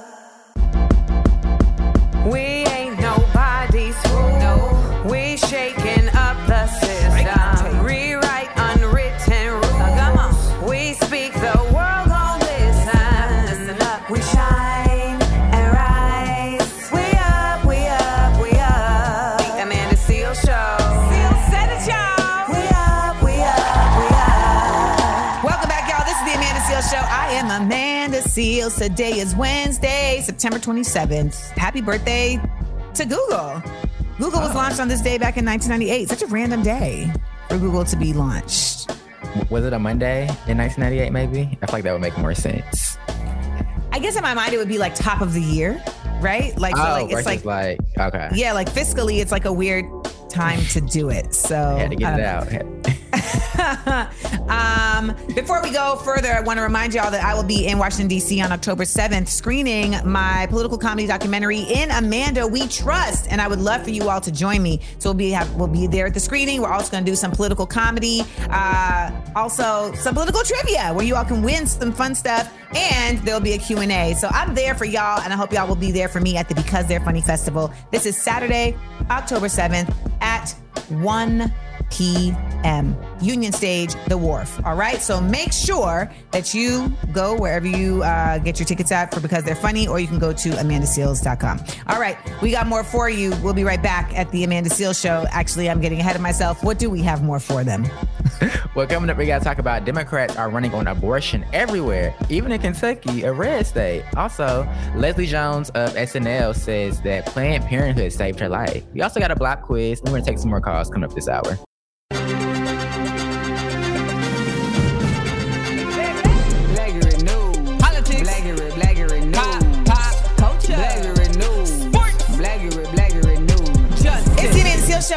Today is Wednesday, September 27th. Happy birthday to Google. Google was launched on this day back in 1998. Such a random day for Google to be launched. Was it a Monday in 1998? Maybe I feel like that would make more sense. I guess in my mind it would be like top of the year, right? Like, so oh, like it's like, like, okay. yeah, like fiscally, it's like a weird time to do it. So Had to get I it don't out. [laughs] [laughs] Um, before we go further, I want to remind y'all that I will be in Washington, D.C. on October 7th screening my political comedy documentary in Amanda We Trust. And I would love for you all to join me. So we'll be have, we'll be there at the screening. We're also going to do some political comedy, uh, also some political trivia where you all can win some fun stuff. And there'll be a Q&A. So I'm there for y'all, and I hope y'all will be there for me at the Because They're Funny Festival. This is Saturday, October 7th at 1 p.m. Union Stage, The Wharf. All right. So make sure that you go wherever you uh, get your tickets at for because they're funny, or you can go to amandaseales.com. All right. We got more for you. We'll be right back at the Amanda Seales Show. Actually, I'm getting ahead of myself. What do we have more for them? [laughs] Well, coming up, we got to talk about Democrats are running on abortion everywhere, even in Kentucky, a red state. Also, Leslie Jones of SNL says that Planned Parenthood saved her life. We also got a block quiz. We're going to take some more calls coming up this hour.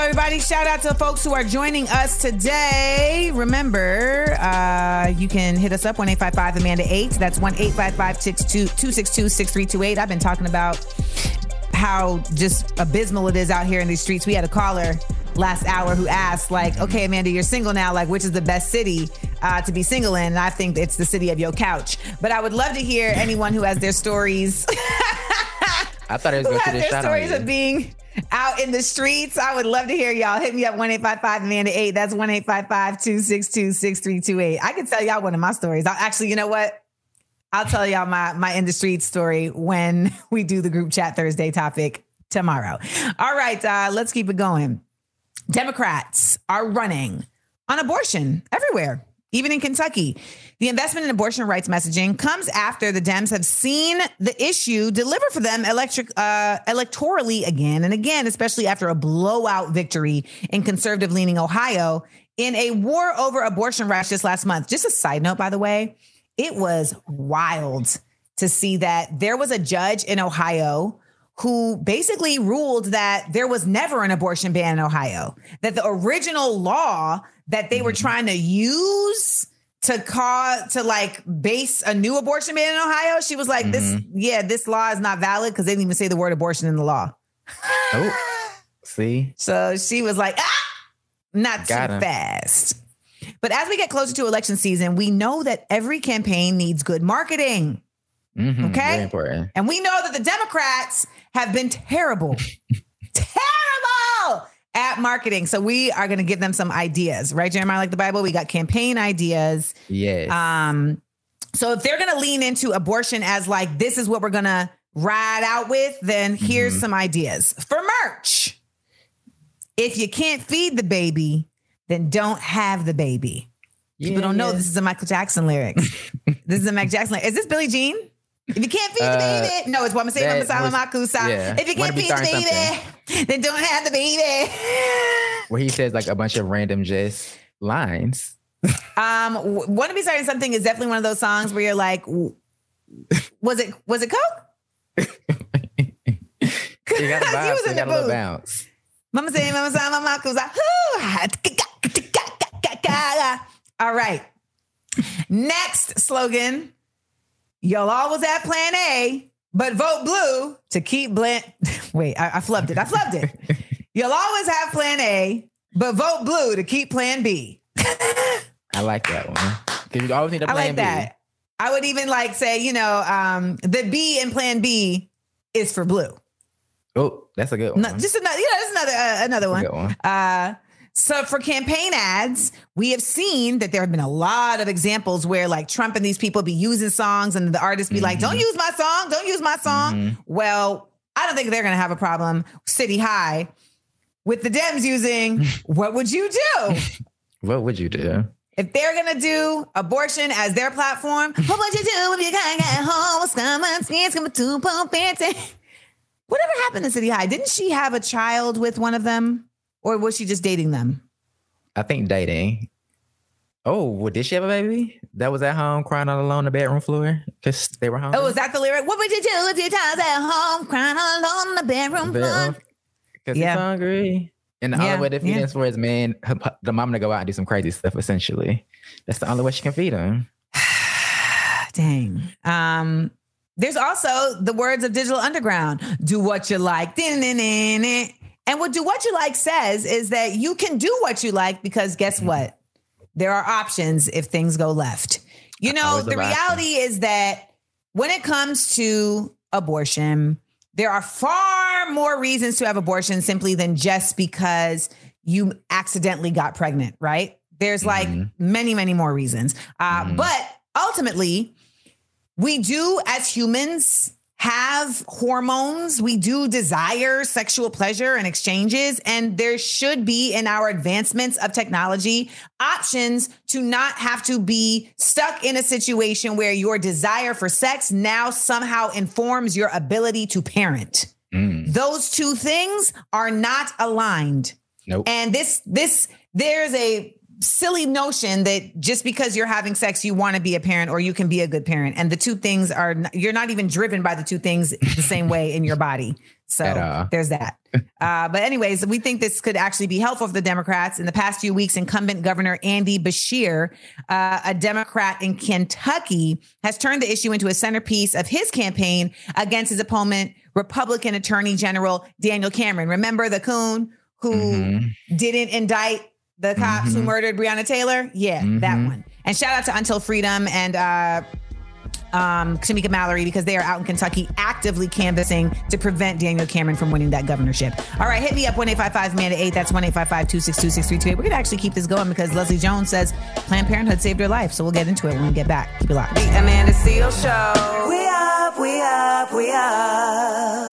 Everybody. Shout out to folks who are joining us today. Remember, uh, you can hit us up 1 855 Amanda 8. That's 1 855 262 6328. I've been talking about how just abysmal it is out here in these streets. We had a caller last hour who asked, like, okay, Amanda, you're single now. Like, which is the best city uh, to be single in? And I think it's the city of your couch. But I would love to hear anyone who has their stories [laughs] I thought it was going to the shot stories of being out in the streets. I would love to hear y'all. Hit me up 1 855 Amanda 8. That's 1 855 262 6328. I can tell y'all one of my stories. I'll, actually, you know what? I'll tell y'all my, my in the streets story when [laughs] we do the group chat Thursday topic tomorrow. All right, uh, let's keep it going. Democrats are running on abortion everywhere, even in Kentucky. The investment in abortion rights messaging comes after the Dems have seen the issue deliver for them electric, uh, electorally again and again, especially after a blowout victory in conservative leaning Ohio in a war over abortion rights just last month. Just a side note, by the way, it was wild to see that there was a judge in Ohio who basically ruled that there was never an abortion ban in Ohio, that the original law that they were trying to use to call to like base a new abortion ban in Ohio, she was like, This, yeah, this law is not valid because they didn't even say the word abortion in the law. Oh, see? So she was like, ah, not Got too him. fast. But as we get closer to election season, we know that every campaign needs good marketing. Mhm, Okay. And we know that the Democrats have been terrible, [laughs] terrible at marketing. So we are going to give them some ideas, right, Jeremiah? Like the Bible, we got campaign ideas. Yes. Um, so if they're going to lean into abortion as like this is what we're going to ride out with, then here's some ideas for merch. If you can't feed the baby, then don't have the baby. People don't know this is a Michael Jackson lyric. [laughs] this is a Michael Jackson lyric. Is this Billie Jean? If you can't feed the Uh, baby, no, it's what I'm saying. I'm was- yeah. If you can't feed the baby, [laughs] then don't have the baby. [laughs] Where he says like a bunch of random just lines. [laughs] Um, want to be starting something is definitely one of those songs where you're like, was it was it Coke? You got He was in You the got bounce. Mama say, Mama say, Mama Makossa. All right. Next slogan. Y'all always at plan A. but vote blue to keep Bland. [laughs] Wait, I, I flubbed it. I flubbed it. [laughs] You'll always have plan A, but vote blue to keep plan B. I like that one. Because you always need a I plan like B. that. I would even like say, you know, um, the B in plan B is for blue. Oh, that's a good one. No, just another, you know, that's another uh, another one. One. Uh, so for campaign ads, we have seen that there have been a lot of examples where like Trump and these people be using songs, and the artists be like, Mm-hmm. "Don't use my song, don't use my song." Well, I don't think they're going to have a problem city high with the Dems using. [laughs] what would you do? [laughs] What would you do? If they're gonna do abortion as their platform, [laughs] what would you do if you can't get home with someone it's coming to? Whatever happened to City High? Didn't she have a child with one of them, or was she just dating them? I think dating. Oh, well, did she have a baby? That was at home crying all alone on the bedroom floor because they were home. Oh, is that the lyric? What would you do if your child's at home crying all alone on the bedroom floor? Because Yeah. he's hungry. And the Yeah, only way to feed yeah. him for his man, the mom to go out and do some crazy stuff, essentially. That's the only way she can feed him. [sighs] Dang. Um, there's also the words of Digital Underground. Do what you like. Din-din-din-din. And what do what you like says is that you can do what you like because guess Mm-hmm. what? There are options if things go left. You know, the reality is that when it comes to abortion, there are far more reasons to have abortion simply than just because you accidentally got pregnant, right? There's like many, many more reasons. Uh, But ultimately, we do as humans have hormones. We do desire sexual pleasure and exchanges. And there should be in our advancements of technology options to not have to be stuck in a situation where your desire for sex now somehow informs your ability to parent. Mm. Those two things are not aligned. Nope. And this, this, there's a silly notion that just because you're having sex, you want to be a parent or you can be a good parent. And the two things are, you're not even driven by the two things the same way in your body. So all. there's that. [laughs] Uh, but anyways, we think this could actually be helpful for the Democrats. In the past few weeks, incumbent Governor Andy Beshear, uh, a Democrat in Kentucky, has turned the issue into a centerpiece of his campaign against his opponent, Republican Attorney General Daniel Cameron. Remember the coon who didn't indict the cops who murdered Breonna Taylor? Yeah, that one. And shout out to Until Freedom and uh, um, Shamika Mallory because they are out in Kentucky actively canvassing to prevent Daniel Cameron from winning that governorship. All right, hit me up 1 855 man 8. That's 1 855 262 6328. We're going to actually keep this going because Leslie Jones says Planned Parenthood saved her life. So we'll get into it when we get back. Keep it locked. The Amanda Seal Show. We up, we up, we up.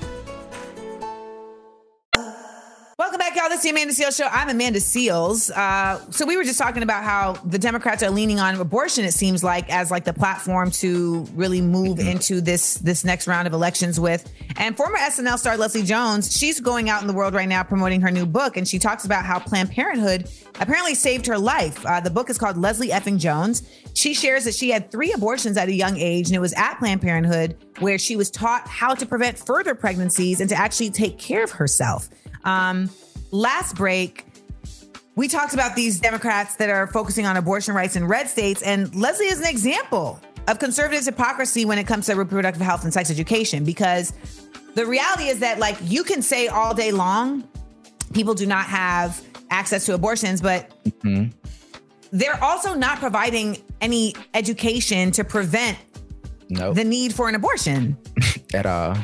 Welcome back, y'all. This is the Amanda Seales Show. I'm Amanda Seales. Uh, so we were just talking about how the Democrats are leaning on abortion. It seems like as like the platform to really move into this this next round of elections with. And former SNL star Leslie Jones, she's going out in the world right now promoting her new book, and she talks about how Planned Parenthood apparently saved her life. Uh, the book is called Leslie Effing Jones. She shares that she had three abortions at a young age, and it was at Planned Parenthood where she was taught how to prevent further pregnancies and to actually take care of herself. Um, last break, we talked about these Democrats that are focusing on abortion rights in red states, and Leslie is an example of conservatives' hypocrisy when it comes to reproductive health and sex education. Because the reality is that, like, you can say all day long, people do not have access to abortions, but mm-hmm. they're also not providing any education to prevent Nope. the need for an abortion. [laughs] at all.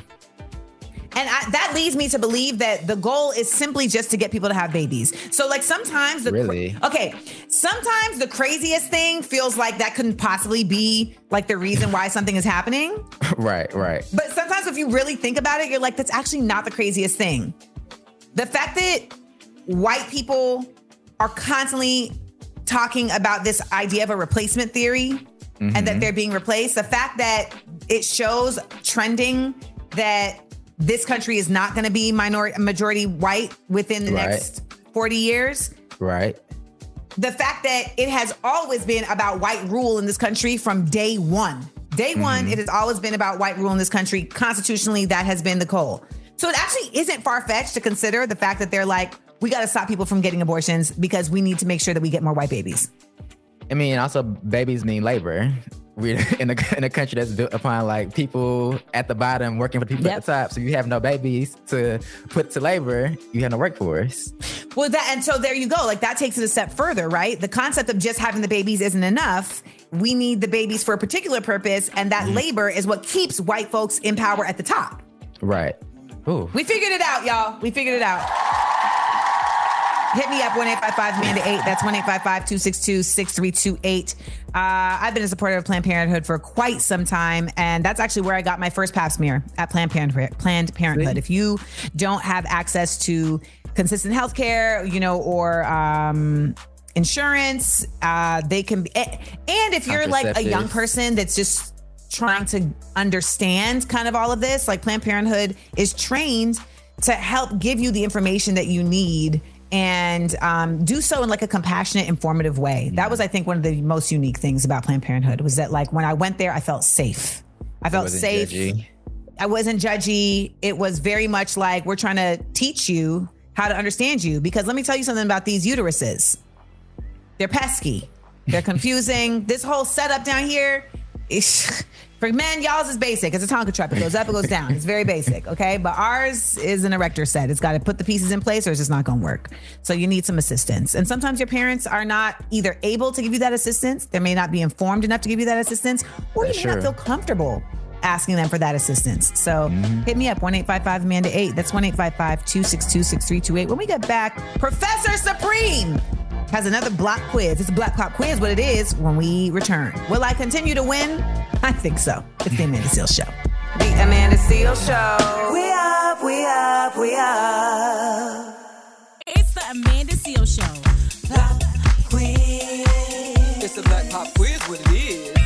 And I, that leads me to believe that the goal is simply just to get people to have babies. So, like, sometimes the. Really? Okay. Sometimes the craziest thing feels like that couldn't possibly be like the reason why something is happening. [laughs] right, right. But sometimes if you really think about it, you're like, that's actually not the craziest thing. The fact that white people are constantly talking about this idea of a replacement theory and that Mhm. they're being replaced, the fact that it shows trending that this country is not going to be minority majority white within the Right. next 40 years Right. the fact that it has always been about white rule in this country from day one. Day one, Mhm. it has always been about white rule in this country. Constitutionally, that has been the goal. So it actually isn't far fetched to consider the fact that they're like, we got to stop people from getting abortions because we need to make sure that we get more white babies. I mean, also babies mean labor. We're [laughs] in a in a country that's built upon like people at the bottom working for people at the top. So you have no babies to put to labor. You have no workforce. Well, that and so there you go. Like that takes it a step further, right? The concept of just having the babies isn't enough. We need the babies for a particular purpose, and that mm-hmm. labor is what keeps white folks in power at the top. Right. Ooh. We figured it out, y'all. We figured it out. Hit me up, 1 855 Amanda 8. That's 1 855 262 6328. I've been a supporter of Planned Parenthood for quite some time, and that's actually where I got my first pap smear at Planned Parenthood. Planned Parenthood. If you don't have access to consistent health care, you know, or um, insurance, uh, they can be. And if you're like a young person that's just trying to understand kind of all of this, like Planned Parenthood is trained to help give you the information that you need and um, do so in like a compassionate, informative way. That was, I think, one of the most unique things about Planned Parenthood was that like when I went there, I felt safe. I felt safe. judgy. I wasn't judgy. It was very much like we're trying to teach you how to understand you. Because let me tell you something about these uteruses. They're pesky. They're [laughs] confusing. this whole setup down here, [laughs] is, for men, y'all's is basic. It's a Tonka trap. It goes up, it goes down. It's very basic, okay? But ours is an erector set. It's got to put the pieces in place or it's just not going to work. So you need some assistance. And sometimes your parents are not either able to give you that assistance, they may not be informed enough to give you that assistance, or you may not feel comfortable asking them for that assistance. So mm-hmm. hit me up, 1 855 Amanda 8. That's 1 855 262 6328. When we get back, Professor Supreme has another block quiz. It's a black pop quiz, what it is when we return. Will I continue to win? I think so. It's the Amanda Seal Show. The Amanda Seal Show. We up, we up, we up. It's the Amanda Seal Show. It's the Black Pop Quiz.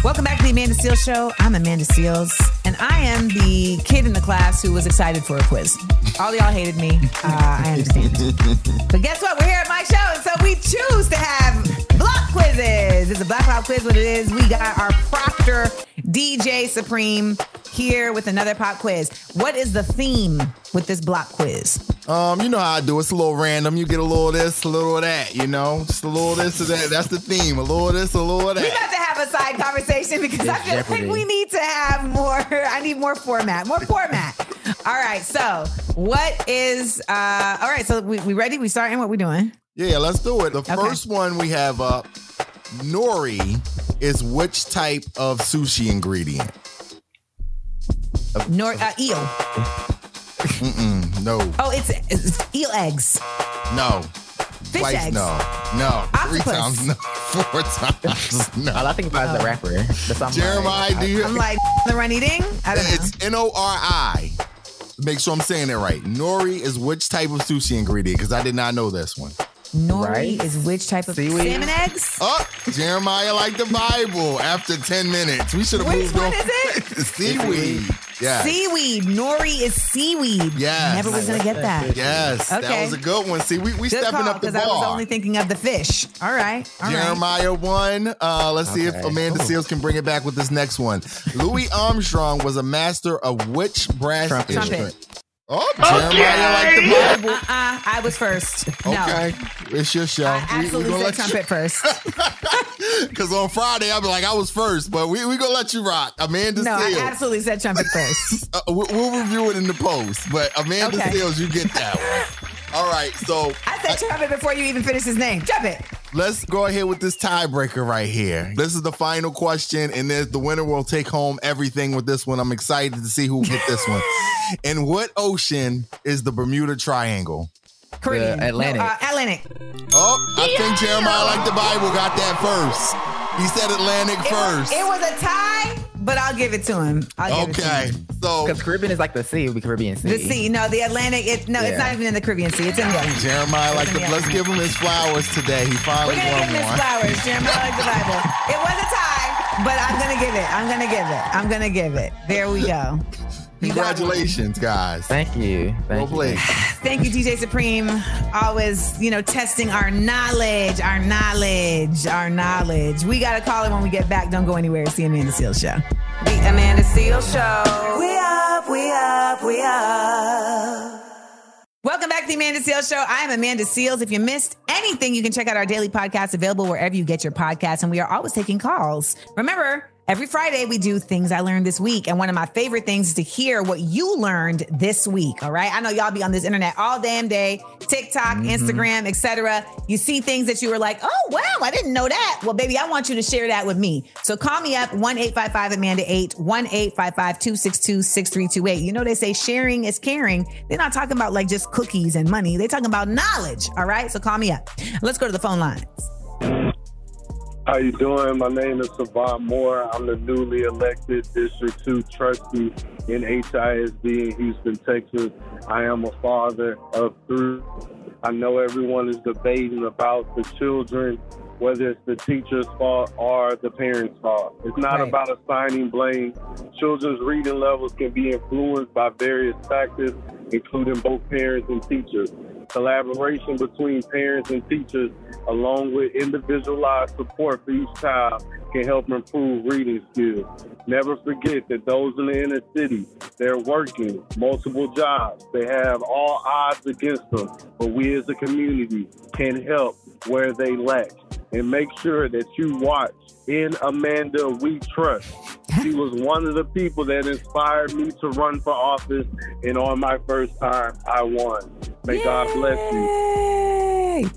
Welcome back to the Amanda Seales Show. I'm Amanda Seales, and I am the kid in the class who was excited for a quiz. All y'all hated me. Uh, I understand. but guess what? We're here at my show, so we choose to have block quizzes. It's a black pop quiz. What it is, we got our proctor DJ Supreme here with another pop quiz. What is the theme with this block quiz? Um, you know how I do. It's a little random. You get a little of this, a little of that. You know, just a little of this or that. That's the theme. A little of this, a little of that. We that. got to have a side conversation because I It's feel Jeopardy. like we need to have more. [laughs] I need more format. More format. all right. So, what is? uh All right. So we, we ready? We starting? What we doing? Yeah, let's do it. The first one we have up, nori is which type of sushi ingredient? Nor uh, eel. Mm-mm, no, Oh, it's, it's eel eggs. no. Fish Twice eggs. no. No. Three Octopus. times no. [laughs] Four times no. All I think about is the rapper. That's all Jeremiah, do you? I'm like [laughs] the run eating. I don't know. It's N O R I. Make sure I'm saying it right. Nori is which type of sushi ingredient? Because I did not know this one. Nori is which type of Seaweed? salmon eggs? Oh, Jeremiah like the Bible. After 10 minutes, we should have Which moved one on. is it? [laughs] Seaweed. Yeah. Seaweed. Nori is seaweed. Yes. Never was gonna get that. Yes, Okay. that was a good one. See, we we Good stepping call, up the because I was only thinking of the fish. All right. All right. Jeremiah won. Uh, let's see if Amanda Ooh. Seals can bring it back with this next one. Louis Armstrong was a master of which brass Trumpet. instrument? Oh, Jeremiah like the Bible. Uh-uh. I was first. No. Okay, it's your show. I We- we absolutely gonna said let you- trumpet first. [laughs] Because on Friday, I'll be like, I was first, but we we gonna let you rock. Amanda No, I absolutely said trumpet first. [laughs] Uh, we'll, we'll review it in the post, but Amanda Okay. Seals, you get that one. [laughs] All right, so I said jump trumpet before you even finish his name. Jump Trumpet. Let's go ahead with this tiebreaker right here. This is the final question, and then the winner will take home everything with this one. I'm excited to see who will get this one. [laughs] In what ocean is the Bermuda Triangle? Caribbean. The Atlantic. No, uh, Atlantic. Oh, I think Jeremiah like the Bible got that first. He said Atlantic It was, first. it was a tie, but I'll give it to him. I'll give it to Okay, him. so Because Caribbean is like the sea, it would be Caribbean Sea. The sea, no, the Atlantic. It, no, it's not even in the Caribbean Sea. It's in the Atlantic. Jeremiah like It's the. Let's give him his flowers today. He finally We're gonna won give him his flowers. Jeremiah like the Bible. It was a tie, but I'm gonna give it. I'm gonna give it. I'm gonna give it. There we go. You got one. Congratulations, guys. Thank you. Well [laughs] Thank you. Thank you, DJ Supreme. Always, you know, testing our knowledge, our knowledge, our knowledge. We got to call it when we get back. Don't go anywhere. It's the Amanda Seales Show. The Amanda Seal Show. We up, we up, we up. Welcome back to the Amanda Seales Show. I am Amanda Seales. If you missed anything, you can check out our daily podcast available wherever you get your podcasts. And we are always taking calls. Remember, every Friday we do things I learned this week. And one of my favorite things is to hear what you learned this week. All right. I know y'all be on this internet all damn day, TikTok, mm-hmm. Instagram, etc. You see things that you were like, oh, wow, I didn't know that. Well, baby, I want you to share that with me. So call me up 1 855 Amanda 8, 1 855 262 6328. You know, they say sharing is caring. They're not talking about like just cookies and money, they're talking about knowledge. All right. So call me up. Let's go to the phone lines. How you doing? My name is Savant Moore. I'm the newly elected District 2 trustee in HISD in Houston, Texas. I am a father of three. I know everyone is debating about the children, whether it's the teacher's fault or the parent's fault. It's not Right. about assigning blame. Children's reading levels can be influenced by various factors, including both parents and teachers. Collaboration between parents and teachers, along with individualized support for each child, can help improve reading skills. Never forget that those in the inner city, they're working multiple jobs. They have all odds against them, but we as a community can help where they lack. And make sure that you watch in Amanda We Trust. She [laughs] was one of the people that inspired me to run for office, and on my first time, I won. May God bless you.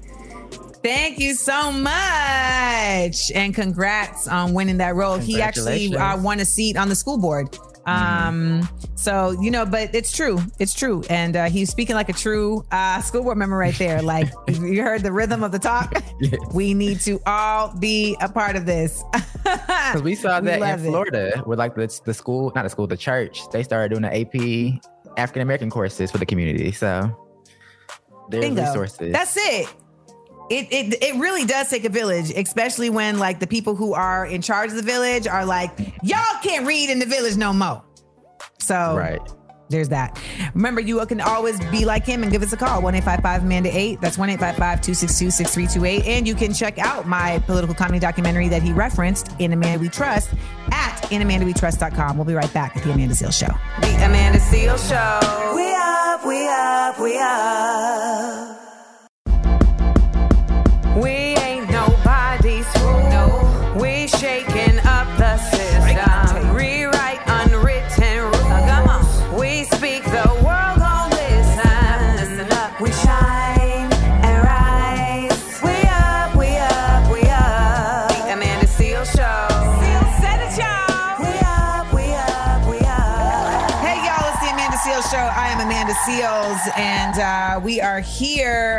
Thank you so much. And congrats on winning that role. He actually uh, won a seat on the school board. Um, so you know, but it's true. It's true. And uh, he's speaking like a true uh, school board member right there. [laughs] Like you heard the rhythm of the talk. We need to all be a part of this. [laughs] Because we saw that love in it. Florida with like the, the school, not the school, the church. They started doing the AP African American courses for the community. So there's Bingo. resources. That's it. It, it it really does take a village, especially when like the people who are in charge of the village are like, y'all can't read in the village no more. So right. There's that. Remember, you can always be like him and give us a call, 1 855 Amanda 8. That's 1 855 262 6328. And you can check out my political comedy documentary that he referenced in Amanda We Trust at inamandawetrust.com. We'll be right back at the Amanda Seales Show. The Amanda Seales Show. We up, we up, we up.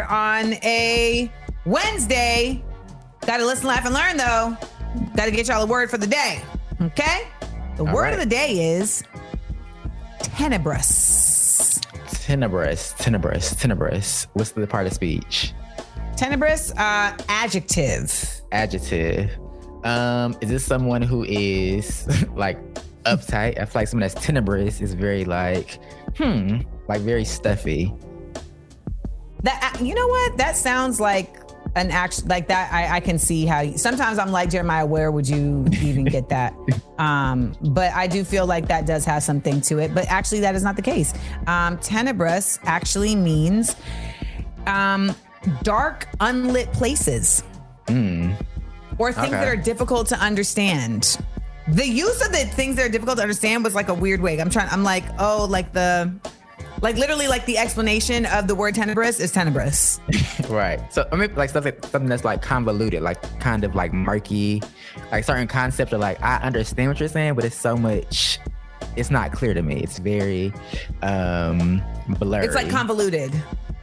Here on a Wednesday. Got to listen, laugh, and learn, though. Got to get y'all a word for the day. Okay? The All word right. of the day is tenebrous. Tenebrous, tenebrous, tenebrous. What's the part of speech? Tenebrous, uh, adjective. Adjective. Um, is this someone who is [laughs] like uptight? I feel like someone that's tenebrous is very like, hmm, like very stuffy. That uh, you know what? That sounds like an act like that. I, I can see how. You, sometimes I'm like Jeremiah. Where would you even get that? [laughs] um, but I do feel like that does have something to it. But actually, that is not the case. Um, tenebrous actually means um, dark, unlit places Hmm. or things Okay. that are difficult to understand. The use of the things that are difficult to understand was like a weird way. I'm trying. I'm like, oh, like the Like literally, like the explanation of the word tenebrous is tenebrous. [laughs] right. So I mean, like like something that's like convoluted, like kind of like murky, like certain concepts are like I understand what you're saying, but it's so much. It's not clear to me. It's very um blurry. It's like convoluted.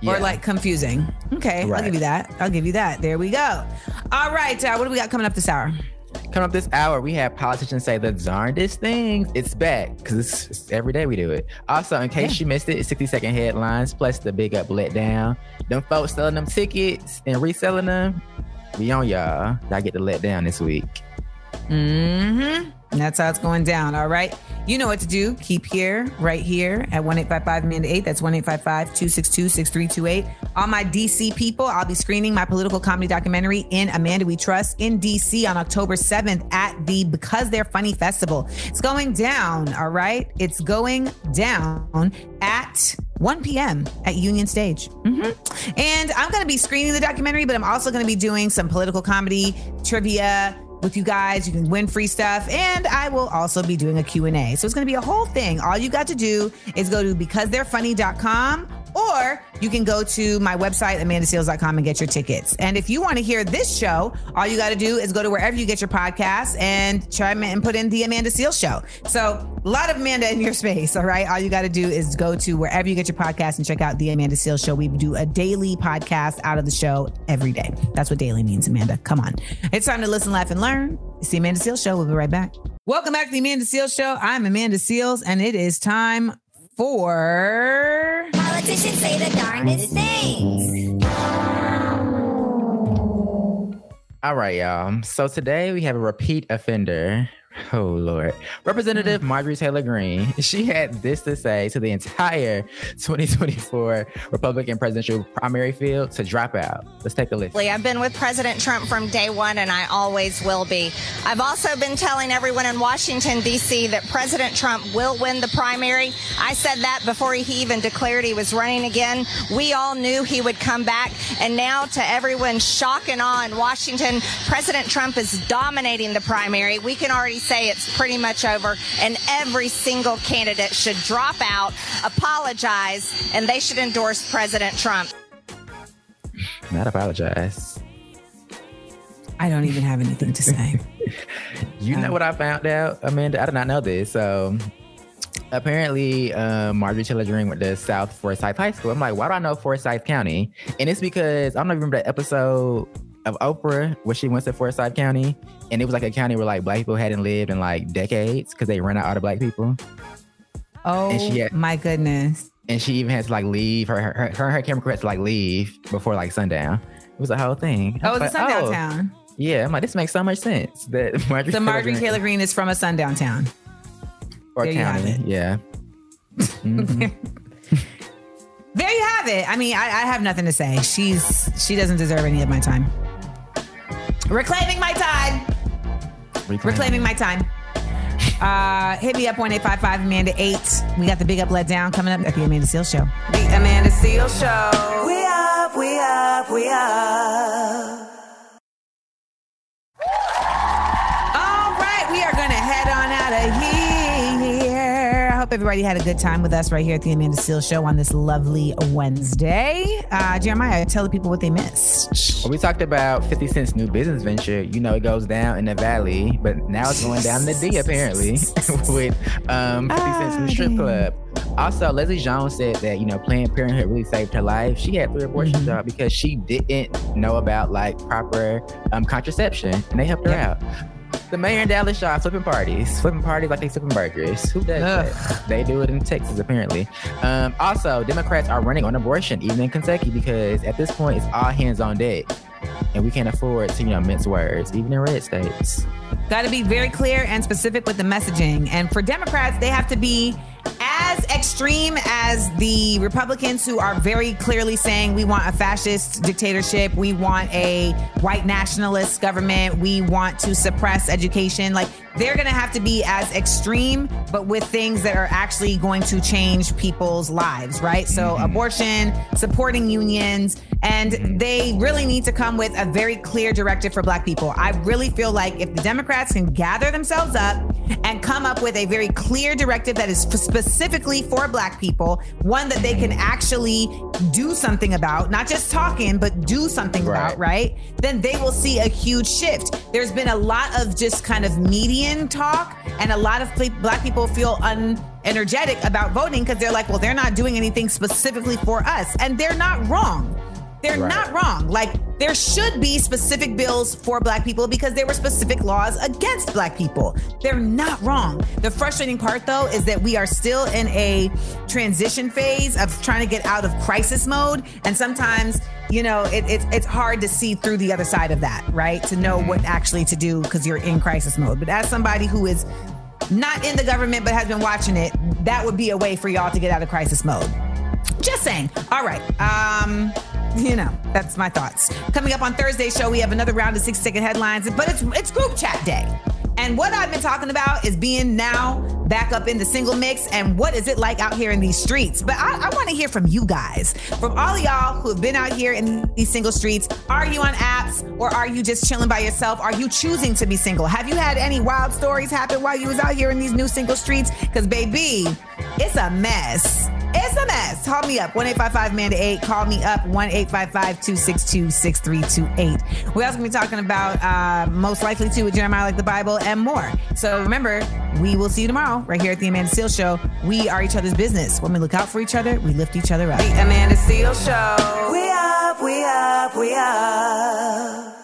Yeah. Or like confusing. Okay, I'll give you that. I'll give you that. There we go. All right, uh, what do we got coming up this hour? Coming up this hour, we have politicians say the darndest things. It's back because it's, it's every day we do it. Also, in case you missed it, 60 second headlines plus the big up let down. Them folks selling them tickets and reselling them. We on y'all. Y'all get the let down this week. Mm-hmm. And that's how it's going down. All right. You know what to do. Keep here, right here at 1855 Amanda 8. That's 1855 262 6328. All my DC people, I'll be screening my political comedy documentary in Amanda We Trust in DC on October 7th at the Because They're Funny Festival. It's going down. All right. It's going down at 1 p.m. at Union Stage. Mhm. And I'm going to be screening the documentary, but I'm also going to be doing some political comedy, trivia, with you guys. You can win free stuff. And I will also be doing a Q&A. So it's going to be a whole thing. All you got to do is go to becausetherefunny.com or you can go to my website, amandaseales.com and get your tickets. And if you want to hear this show, all you got to do is go to wherever you get your podcasts and try and put in the Amanda Seales show. So a lot of Amanda in your space. All right. All you got to do is go to wherever you get your podcast and check out the Amanda Seales show. We do a daily podcast out of the show every day. That's what daily means, Amanda. Come on. It's time to listen, laugh, and learn. It's the Amanda Seales show. We'll be right back. Welcome back to the Amanda Seales show. I'm Amanda Seales, and it is time for Politicians say the darndest things. All right, y'all. So today we have a repeat offender. [laughs] Oh Lord. Representative hmm. Marjorie Taylor Greene. [laughs] She had this to say to the entire [laughs] 2024 Republican presidential primary field to drop out. Let's take a listen. I've been with President Trump from day one, and I always will be. I've also been telling everyone in Washington, D.C., that President Trump will win the primary. I said that before he even declared he was running again. We all knew he would come back. And now, to everyone's shock and awe in Washington, President Trump is dominating the primary. We can already say it's pretty much over, and every single candidate should drop out, apologize, and they should endorse President Trump. Not apologize. I don't even have anything to say. [laughs] You know what I found out, Amanda? I did not know this. So apparently, um, Marjorie Taylor Greene went to South Forsyth High School. I'm like, why do I know Forsyth County? And it's because I don't know if you remember that episode of Oprah where she went to Forsyth County, and it was like a county where like black people hadn't lived in like decades because they ran out all the black people. Oh And she had- my goodness. And she even had to like leave her her her, her camera crew had to like leave before like sundown. It was a whole thing. Oh, it's a like, sundown oh. town. Yeah, I'm like, this makes so much sense. That [laughs] Marjorie So Marjorie Taylor Greene is from a sundown town. or There county. Yeah. Mhm. [laughs] There you have it. I mean, I, I have nothing to say. She's she doesn't deserve any of my time. Reclaiming my time. Reclaiming my time. Uh, hit me up one eight five five Amanda eight. We got the big up let down coming up at the Amanda Seales Show. The Amanda Seales Show. We up, we up, we up. Hope everybody had a good time with us right here at the Amanda Seales Show on this lovely Wednesday. Uh, Jeremiah, tell the people what they missed. Well, we talked about 50 Cent's new business venture. You know, it goes down in the valley, but now it's going down in the D apparently [laughs] with um, 50 Cent's new strip club. Also, Leslie Jones said that, you know, Planned Parenthood really saved her life. She had three abortions uh, because she didn't know about like proper um, contraception and they helped her out. The mayor in Dallas Shaw flipping parties, flipping parties like they flipping burgers. Who does that? They do it in Texas apparently. Um, also, Democrats are running on abortion even in Kentucky because at this point it's all hands on deck, and we can't afford to you know mince words even in red states. Got to be very clear and specific with the messaging. And for Democrats, they have to be extreme as the Republicans who are very clearly saying we want a fascist dictatorship, we want a white nationalist government, we want to suppress education. Like they're going to have to be as extreme, but with things that are actually going to change people's lives, right? So mm-hmm. abortion, supporting unions, And mm-hmm. they really need to come with a very clear directive for black people. I really feel like if the Democrats can gather themselves up and come up with a very clear directive that is specifically for black people, one that they can actually do something about, not just talking, but do something about, right? Then they will see a huge shift. There's been a lot of just kind of median talk, and a lot of black people feel unenergetic about voting because they're like, well, they're not doing anything specifically for us. And they're not wrong. They're Right. not wrong. Like there should be specific bills for black people because there were specific laws against black people. They're not wrong. The frustrating part though is that we are still in a transition phase of trying to get out of crisis mode and sometimes you know it, it's it's hard to see through the other side of that right to know what actually to do because you're in crisis mode but as somebody who is not in the government but has been watching it that would be a way for y'all to get out of crisis mode just saying. All right. Um, you know, that's my thoughts. Coming up on Thursday's show, we have another round of six second headlines, but it's it's group chat day. And what I've been talking about is being now back up in the single mix and what is it like out here in these streets. But I, I want to hear from you guys, from all of y'all who have been out here in these single streets. Are you on apps or are you just chilling by yourself? Are you choosing to be single? Have you had any wild stories happen while you was out here in these new single streets? Because baby, it's a mess. It's a mess. Call me up, 1 855 man to 8. Call me up, 1 855 262 6328. We're also going to be talking about uh, most likely to with Jeremiah like the Bible and more. So remember, we will see you tomorrow right here at the Amanda Seales Show. We are each other's business. When we look out for each other, we lift each other up. The Amanda Seales Show. We up, we up, we up.